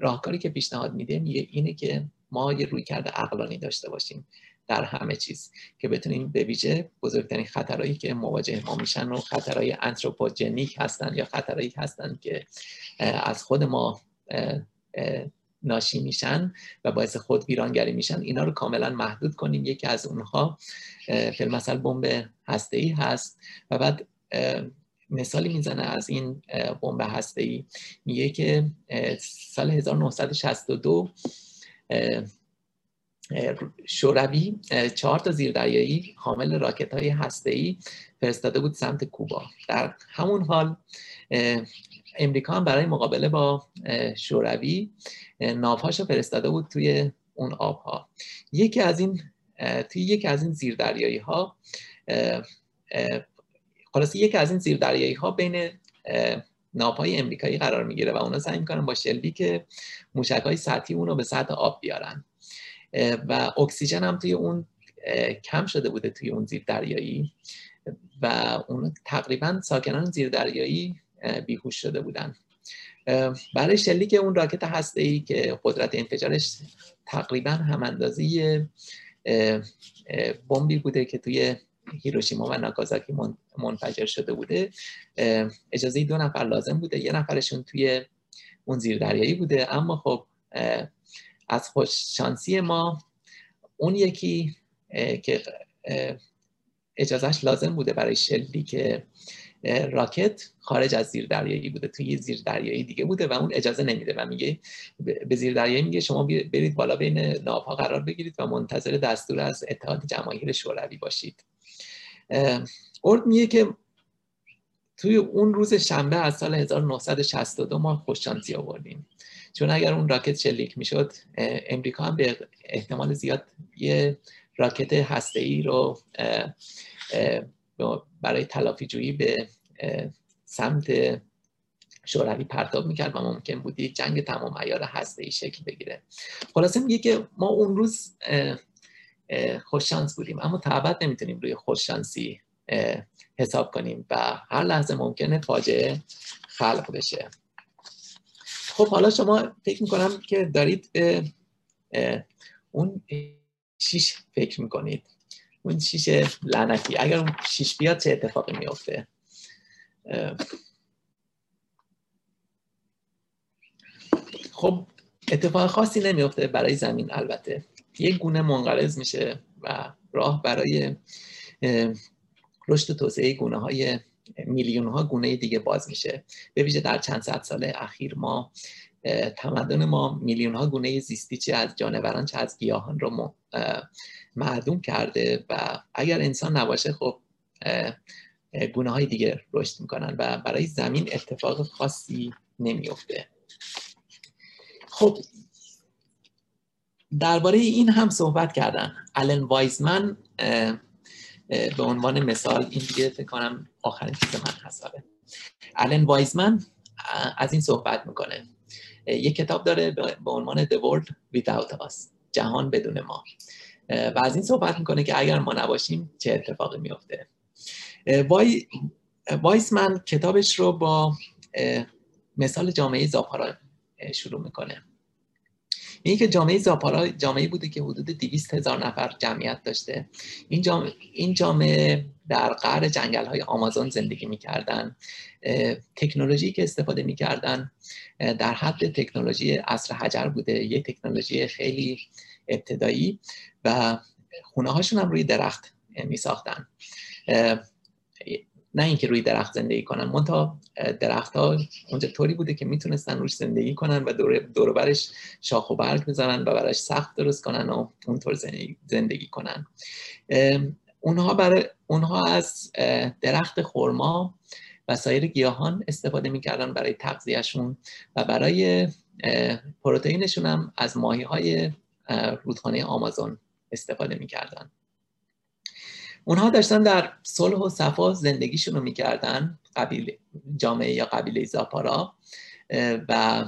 راهکاری که پیشنهاد میده میگه اینه که ما یه روی کرده عقلانی داشته باشیم در همه چیز که بتونیم به ویژه بزرگترین خطرهایی که مواجه ما میشن و خطرهای انتروپوجنیک هستن یا خطرهایی هستن که از خود ما ناشی میشن و باعث خود ویرانگری میشن. اینا رو کاملا محدود کنیم. یکی از اونها مثل بمب هسته ای هست. و بعد مثالی می‌زنه از این بمب هسته ای میگه که سال 1962 شوروی چهار تا زیردریایی حامل راکت های هسته ای فرستاده بود سمت کوبا. در همون حال امریکا هم برای مقابله با شوروی ناوهاشو فرستاده بود توی اون آبها. یکی از این توی یکی از این زیردریایی ها خلاصی یکی از این زیردریایی ها بین ناوهای امریکایی قرار می‌گیره و اونا سعی می‌کنن با شلیک که موشک های سطحی اون رو به سطح آب بیارن. و اکسیژن هم توی اون کم شده بوده توی اون زیر دریایی و اون تقریبا ساکنان زیر دریایی بیهوش شده بودن. برای شلیک اون راکت هسته ای که قدرت انفجارش تقریبا هم اندازی بمبی بوده که توی هیروشیما و ناگازاکی منفجر شده بوده. اجازه دو نفر لازم بوده. یه نفرشون توی اون زیر دریایی بوده. اما خب از خوششانسی ما اون یکی که اجازهش لازم بوده برای شلیک راکت خارج از زیر دریایی بوده توی زیر دریایی دیگه بوده و اون اجازه نمیده و میگه به زیر دریایی میگه شما برید بالا بین ناوها قرار بگیرید و منتظر دستور از اتحاد جماهیر شوروی باشید. ارد میگه که توی اون روز شنبه از سال 1962 ما خوششانسی آوردیم. چون اگر اون راکت شلیک می‌شد امریکا هم به احتمال زیاد یه راکت هسته ای رو برای تلافی جویی به سمت شوروی پرتاب می‌کرد و ممکن بود یک جنگ تمام عیار هسته ای شکل بگیره. خلاصه میگه که ما اون روز خوششانس بودیم. اما تا نمی‌تونیم روی خوششانسی حساب کنیم و هر لحظه ممکنه فاجعه خلق بشه. خب حالا شما فکر می‌کنم که دارید به اون شیش فکر می‌کنید. اون شیش لعنتی اگر اون شیش بیاد چه اتفاقی میفته خب اتفاق خاصی نمیفته برای زمین البته. یک گونه منقرض میشه و راه برای رشد و توسعه گونه های میلیون ها گونه دیگه باز میشه. به ویژه در چند صد سال اخیر ما تمدن ما میلیون ها گونه زیستی چه از جانوران چه از گیاهان رو معدوم کرده و اگر انسان نباشه خب گونه های دیگه رشد می‌کنن و برای زمین اتفاق خاصی نمیفته خب درباره این هم صحبت کردن الن وایزمن به عنوان مثال این دیگه فکر کنم آخرین چیز من حسابه الن وایزمن از این صحبت می‌کنه. یک کتاب داره به عنوان The World Without Us جهان بدون ما. و از این صحبت می‌کنه که اگر ما نباشیم چه اتفاقی میفته وای وایسمن کتابش رو با مثال جامعه زاپارا شروع می‌کنه. اینی که جامعه زاپارا جامعه بوده که حدود 200 هزار نفر جمعیت داشته. این جامعه, این جامعه در قعر جنگل های آمازون زندگی می‌کردن. تکنولوژی که استفاده می‌کردن در حد تکنولوژی عصر حجر بوده. یه تکنولوژی خیلی ابتدایی و خونه هاشون هم روی درخت می ساختن نه اینکه روی درخت زندگی کنن. منتها درخت ها اونجا طوری بوده که می‌تونستن روش زندگی کنن و دور, برش شاخ و برگ می‌زنن و براش سخت درست کنن و اونطور زندگی کنن. اونها برای اونها از درخت خرما و سایر گیاهان استفاده می‌کردن برای تغذیهشون و برای پروتئینشون هم از ماهی های رودخانه آمازون استفاده می‌کردن. اونها داشتن در صلح و صفا زندگیشون رو می‌کردن قبیله جامعه یا قبیله زاپارا و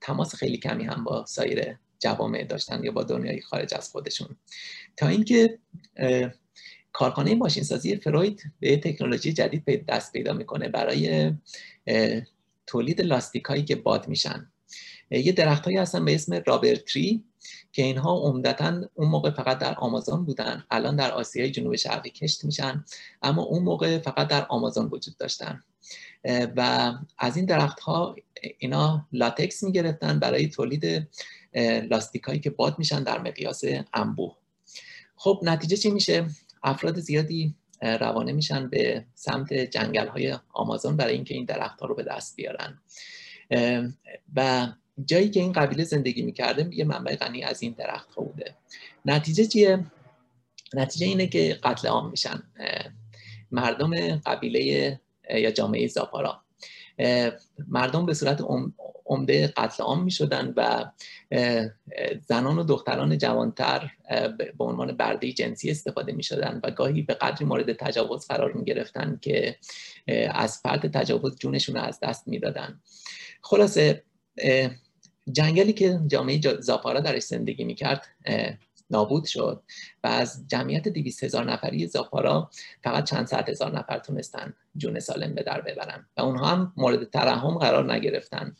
تماس خیلی کمی هم با سایر جوامع داشتن یا با دنیای خارج از خودشون. تا اینکه کارخانه ماشینسازی فروید به تکنولوژی جدید دست پیدا می‌کنه برای تولید لاستیک هایی که باد میشن. یه درخت هایی هستن به اسم رابرتری که اینها عمدتا اون موقع فقط در آمازون بودن. الان در آسیای جنوب شرقی کشت میشن اما اون موقع فقط در آمازون وجود داشتن. و از این درخت ها اینا لاتکس می‌گرفتن برای تولید لاستیک هایی که باد میشن در مقیاس انبوه. خب نتیجه چی میشه؟ افراد زیادی روانه میشن به سمت جنگل های آمازون برای اینکه این درخت ها رو به دست بیارن. و جایی که این قبیله زندگی می‌کرده یه منبع غنی از این درخت ها بوده. نتیجه چیه؟ نتیجه اینه که قتل عام میشن مردم قبیله یا جامعه زاپارا. مردم به صورت عمده قتل عام می شدن و زنان و دختران جوانتر به عنوان برده جنسی استفاده می شدن و گاهی به قدری مورد تجاوز قرار می گرفتن که از فرد تجاوز جونشون رو از دست می دادن خلاصه جنگلی که جامعه زاپارا درش زندگی می کرد نابود شد و از جمعیت 200 هزار نفری زاپارا فقط چند صد هزار نفر تونستن جون سالم به در ببرن و اونها هم مورد ترحم قرار نگرفتن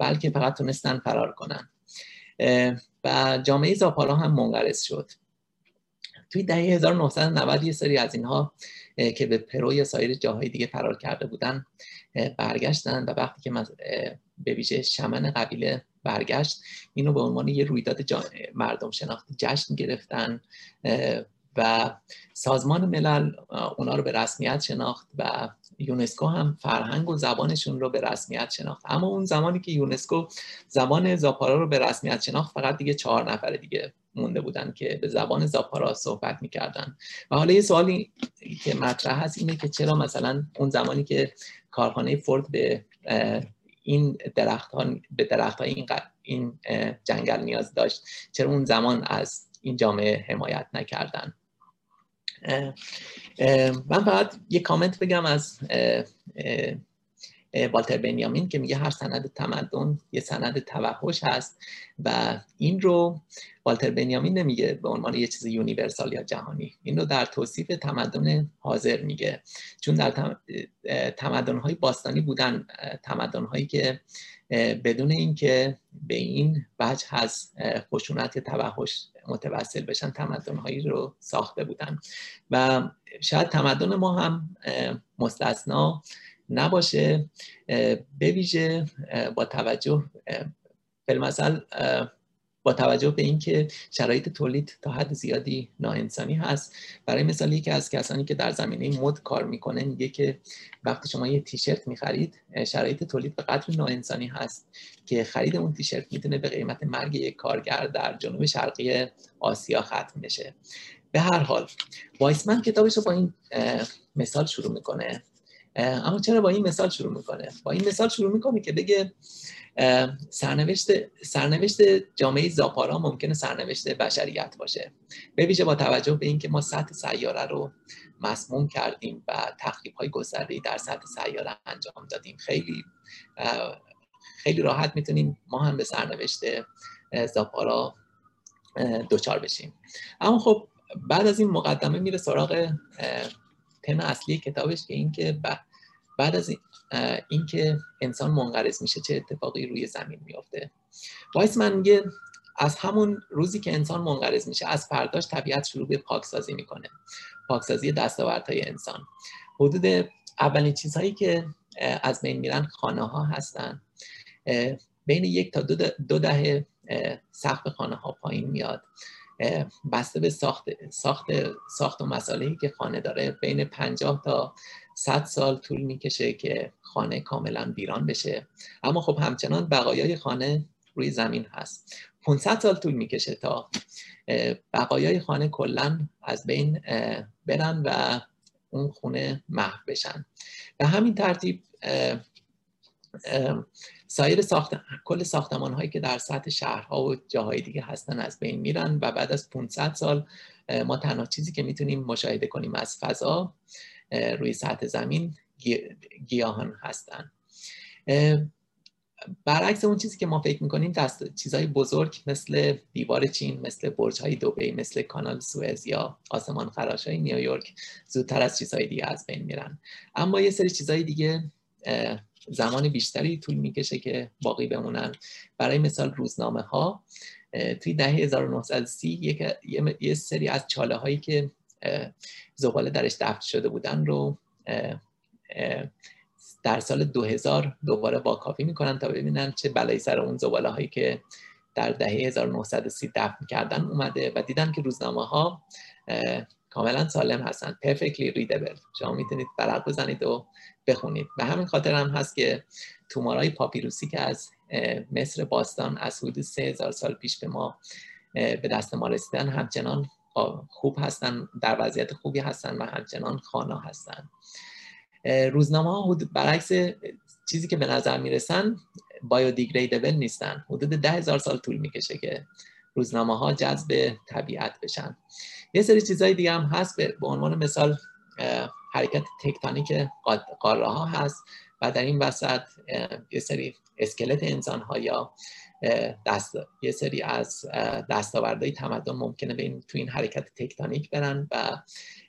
بلکه فقط تونستن فرار کنن. و جامعه زاپارا هم منقرض شد. توی دهه 1990 یه سری از اینها که به پرو یا سایر جاهای دیگه فرار کرده بودن برگشتن و وقتی که به ویژه شمن قبیله برگشت. اینو به عنوان یه رویداد مردم شناختی جشن گرفتن و سازمان ملل اونا رو به رسمیت شناخت و یونسکو هم فرهنگ و زبانشون رو به رسمیت شناخت. اما اون زمانی که یونسکو زبان زاپارا رو به رسمیت شناخت فقط دیگه چهار نفر دیگه مونده بودن که به زبان زاپارا صحبت می‌کردن. و حالا یه سوالی که مطرح هست اینه که چرا مثلا اون زمانی که کارخانه فورد به این درخت ها به درخت های این, این جنگل نیاز داشت چرا اون زمان از این جامعه حمایت نکردن؟ من فقط یه کامنت بگم از والتر بنیامین که میگه هر سند تمدن یه سند توحش هست و این رو والتر بنیامین نمیگه به عنوان یه چیز universal یا جهانی. این رو در توصیف تمدن حاضر میگه. چون در تمدن های باستانی بودن تمدن هایی که بدون اینکه به این وجه از خشونت توحش متوسل بشن تمدن هایی رو ساخته بودن. و شاید تمدن ما هم مستثنا نباشه به ویژه با توجه فیلمسل با توجه به اینکه شرایط تولید تا حد زیادی ناانسانی هست. برای مثال یکی از کسانی که در زمینه مد کار می‌کنه میگه که وقتی شما یه تیشرت می‌خرید شرایط تولید به قدر ناانسانی هست که خرید اون تیشرت می‌تونه به قیمت مرگ یک کارگر در جنوب شرقی آسیا ختم بشه. به هر حال وایسمن کتابش رو با این مثال شروع می‌کنه. اما چرا با این مثال شروع می‌کنه؟ با این مثال شروع می‌کنه که بگه سرنوشت سرنوشت جامعه زاپارا ممکنه سرنوشت بشریت باشه. به ویژه با توجه به اینکه ما سطح سیاره رو مسموم کردیم و تخریب های گسترده در سطح سیاره انجام دادیم خیلی خیلی راحت می‌تونیم ما هم به سرنوشت زاپارا دوچار بشیم. اما خب بعد از این مقدمه میره سراغ تم اصلی کتابش که اینکه بعد از اینکه انسان منقرض میشه چه اتفاقی روی زمین میافته. وایسمن میگه از همون روزی که انسان منقرض میشه از فرداش طبیعت شروع به پاکسازی می‌کنه. پاکسازی دستاوردهای انسان. حدود اولین چیزهایی که از بین میرن خانه ها هستن بین یک تا دو, دهه سقف خانه ها پایین میاد. بسته به ساخت ساخت ساخت و مسائلی که خانه داره. بین 50 تا 100 سال طول می‌کشه که خانه کاملا ویران بشه. اما خب همچنان بقایای خانه روی زمین هست. 500 سال طول می‌کشه تا بقایای خانه کلا از بین برن و اون خونه محو بشن. به همین ترتیب سایر ساخت... کل ساختمان هایی که در سطح شهرها و جاهای دیگه هستن از بین میرن و بعد از 500 سال ما تنها چیزی که می‌تونیم مشاهده کنیم از فضا روی سطح زمین گیاهان هستن. برعکس اون چیزی که ما فکر می‌کنیم دست چیزهای بزرگ مثل دیوار چین مثل برج های دوبی مثل کانال سوئز یا آسمان خراش های نیویورک زودتر از چیزهای دیگه از بین میرن. اما یه سری چیزهای دیگه زمان بیشتری طول می‌کشه که باقی بمونن. برای مثال روزنامه ها توی دهه 1930 یک یه سری از چاله هایی که زباله درش دفن شده بودن رو در سال 2000 دوباره با کافی می‌کنن تا ببینن چه بلایی سر اون زباله هایی که در دهه 1930 دفن کردن اومده و دیدن که روزنامه ها کاملا سالم هستن. Perfectly readable. شما می‌تونید برق بزنید و بخونید. به همین خاطر هم هست که تومارای پاپیروسی که از مصر باستان از حدود 3000 سال پیش به ما به دست ما رسیدن همچنان خوب هستن در وضعیت خوبی هستن و همچنان خانا هستن. روزنامه ها برعکس چیزی که به نظر می‌رسن بایودیگریدبل نیستن. حدود ده هزار سال طول می‌کشه که روزنامه ها جذب طبیعت بشن. یه سری چیزهای دیگه هم هست به عنوان مثال حرکت تکتانیک قاره ها هست و در این وسط یه سری اسکلت انسان ها یا دست یه سری از دستاوردهای تمدن ممکنه به این تو این حرکت تکتانیک برن و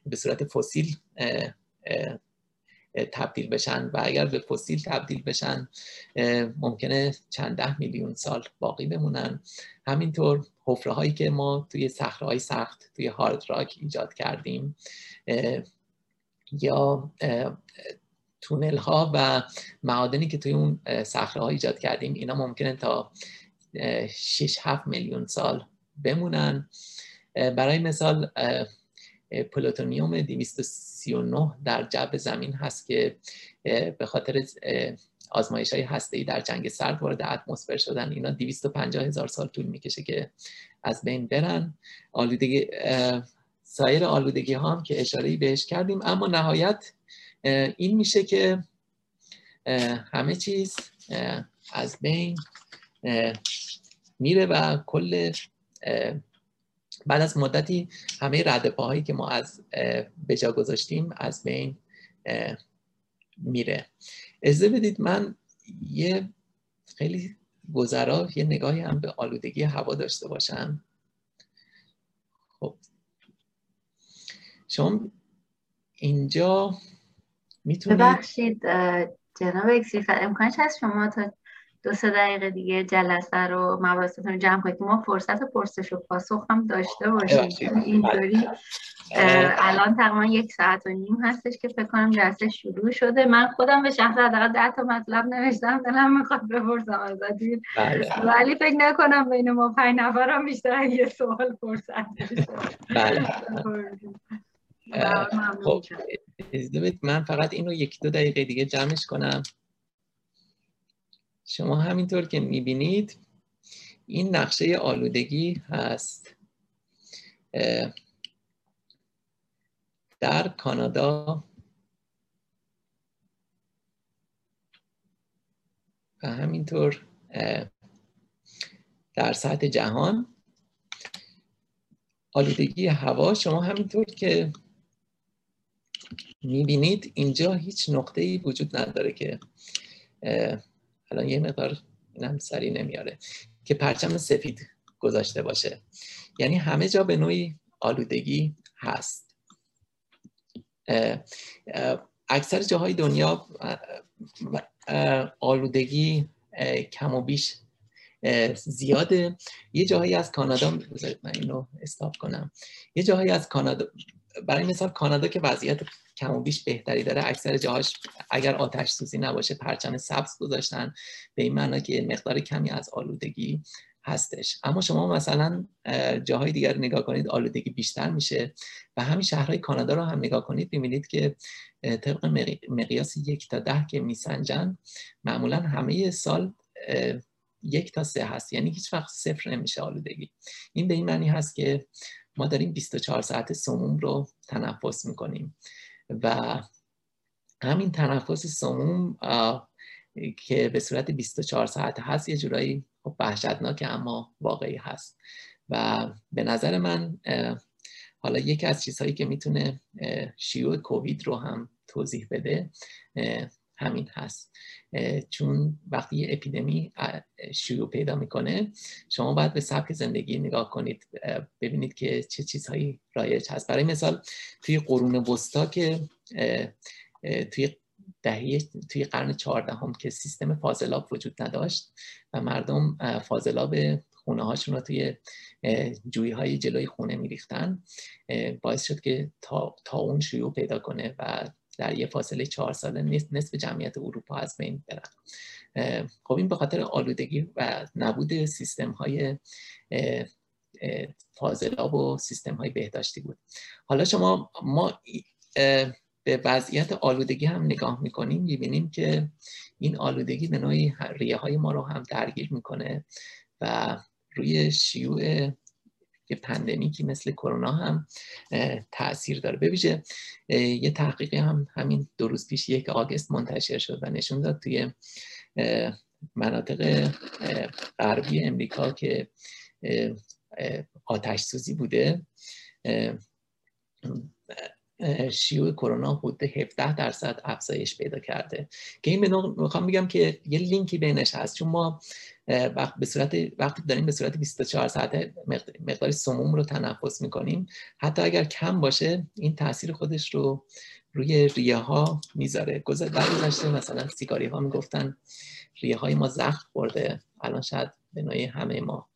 به صورت فسیل تبدیل بشن و اگر به فسیل تبدیل بشن ممکنه چند ده میلیون سال باقی بمونن. همینطور حفره هایی که ما توی صخره سخت توی هارد راک ایجاد کردیم یا تونل ها و معادنی که توی اون صخره ها ایجاد کردیم اینا ممکنه تا 6 7 میلیون سال بمونن. برای مثال پلوتونیوم 239 در جو زمین هست که به خاطر آزمایش های هسته در جنگ سرد وارد اتمسفر شدن اینا 250 هزار سال طول می‌کشه که از بین برن. آلودگی سایر آلودگی ها هم که اشاره بهش کردیم. اما نهایت این میشه که همه چیز از بین میره و کل بعد از مدتی همه ردپاهایی که ما از بجا گذاشتیم از بین میره. اجازه بدید من یه خیلی گذرا یه نگاهی هم به آلودگی هوا داشته باشم. خب. شما اینجا می‌تونید ببخشید جناب اکسیفر امکانش هست شما تا دو سه دقیقه دیگه جلسه رو مباحثتون جمع کنید. ما فرصت پرسش و پاسخ هم داشته باشیم. اینطوری الان تقریبا یک ساعت و نیم هستش که فکر کنم جلسه شروع شده. من خودم به شخص حداقل ده تا مطلب نوشتم. دلم می‌خواد بپرسم ازتون. بله. ولی فکر نکنم بین ما پنج نفر هم بیشتر یه سوال فرصت بله. خب من فقط اینو یک دو دقیقه دیگه جمعش کنم. شما همینطور که می‌بینید این نقشه آلودگی هست. در کانادا و همینطور در سطح جهان آلودگی هوا شما همینطور که می‌بینید اینجا هیچ نقطه ای وجود نداره که الان یه مقدار اینم سری نمیاره که پرچم سفید گذاشته باشه. یعنی همه جا به نوعی آلودگی هست. اکثر جاهای دنیا آلودگی کم و بیش زیاده. یه جاهایی از کانادا من اینو استاپ کنم. یه جاهایی از کانادا برای مثال کانادا که وضعیت کم و بیش بهتری داره اکثر جاهاش اگر آتش سوزی نباشه پرچم سبز گذاشتن. به این معنا که مقدار کمی از آلودگی هستش. اما شما مثلا جاهای دیگر نگاه کنید آلودگی بیشتر میشه و همین شهرهای کانادا رو هم نگاه کنید ببینید که طبق مقیاس یک تا ده که میسنجن معمولا همه سال یک تا سه هست. یعنی هیچ وقت صفر نمیشه آلودگی. این به این معنی هست که ما داریم 24 ساعت سموم رو تنفس می‌کنیم. و همین تنفس سموم که به صورت 24 ساعت هست یه جورایی خب وحشتناک اما واقعی هست. و به نظر من حالا یکی از چیزهایی که می‌تونه شیوع کووید رو هم توضیح بده همین هست. چون وقتی یه اپیدمی شیوع پیدا می‌کنه شما باید به سبک زندگی نگاه کنید. ببینید که چه چیزهایی رایج هست. برای مثال توی قرون وسطا که توی دهه توی قرن چهاردهم که سیستم فاضلاب وجود نداشت و مردم فاضلاب خونه هاشون رو توی جویی های جلوی خونه میریختن باعث شد که تا, تا اون شیوع پیدا کنه و در یه فاصله چهار ساله نصف جمعیت اروپا از بین برن. خب این به خاطر آلودگی و نبود سیستم های فاضلاب و سیستم های بهداشتی بود. حالا شما ما به وضعیت آلودگی هم نگاه می‌کنیم می‌بینیم که این آلودگی به نوعی ریه های ما رو هم درگیر می‌کنه و روی شیوع پندمیکی مثل کرونا هم تاثیر داره. ببیشه یه تحقیقی هم همین دو روز پیش یک آگست منتشر شد و نشون داد توی مناطق غربی امریکا که آتش سوزی بوده. شیوع کرونا حدود 17 درصد افزایش پیدا کرده. که این می‌خوام بگم که یه لینکی بینش هست. چون ما وقت به صورت وقتی داریم به صورت 24 ساعته مقدار سموم رو تنفس می‌کنیم. حتی اگر کم باشه این تاثیر خودش رو روی ریه ها می‌ذاره گذشته مثلا سیگاری ها می‌گفتن ریه های ما زخم خورده. الان شاید به همه ما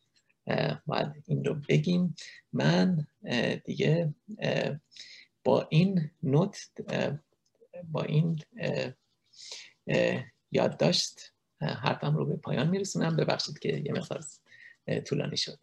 باید این رو بگیم. من دیگه با این نوت با این یادداشت حرفم رو به پایان میرسونم. ببخشید که یه مقدار طولانی شد.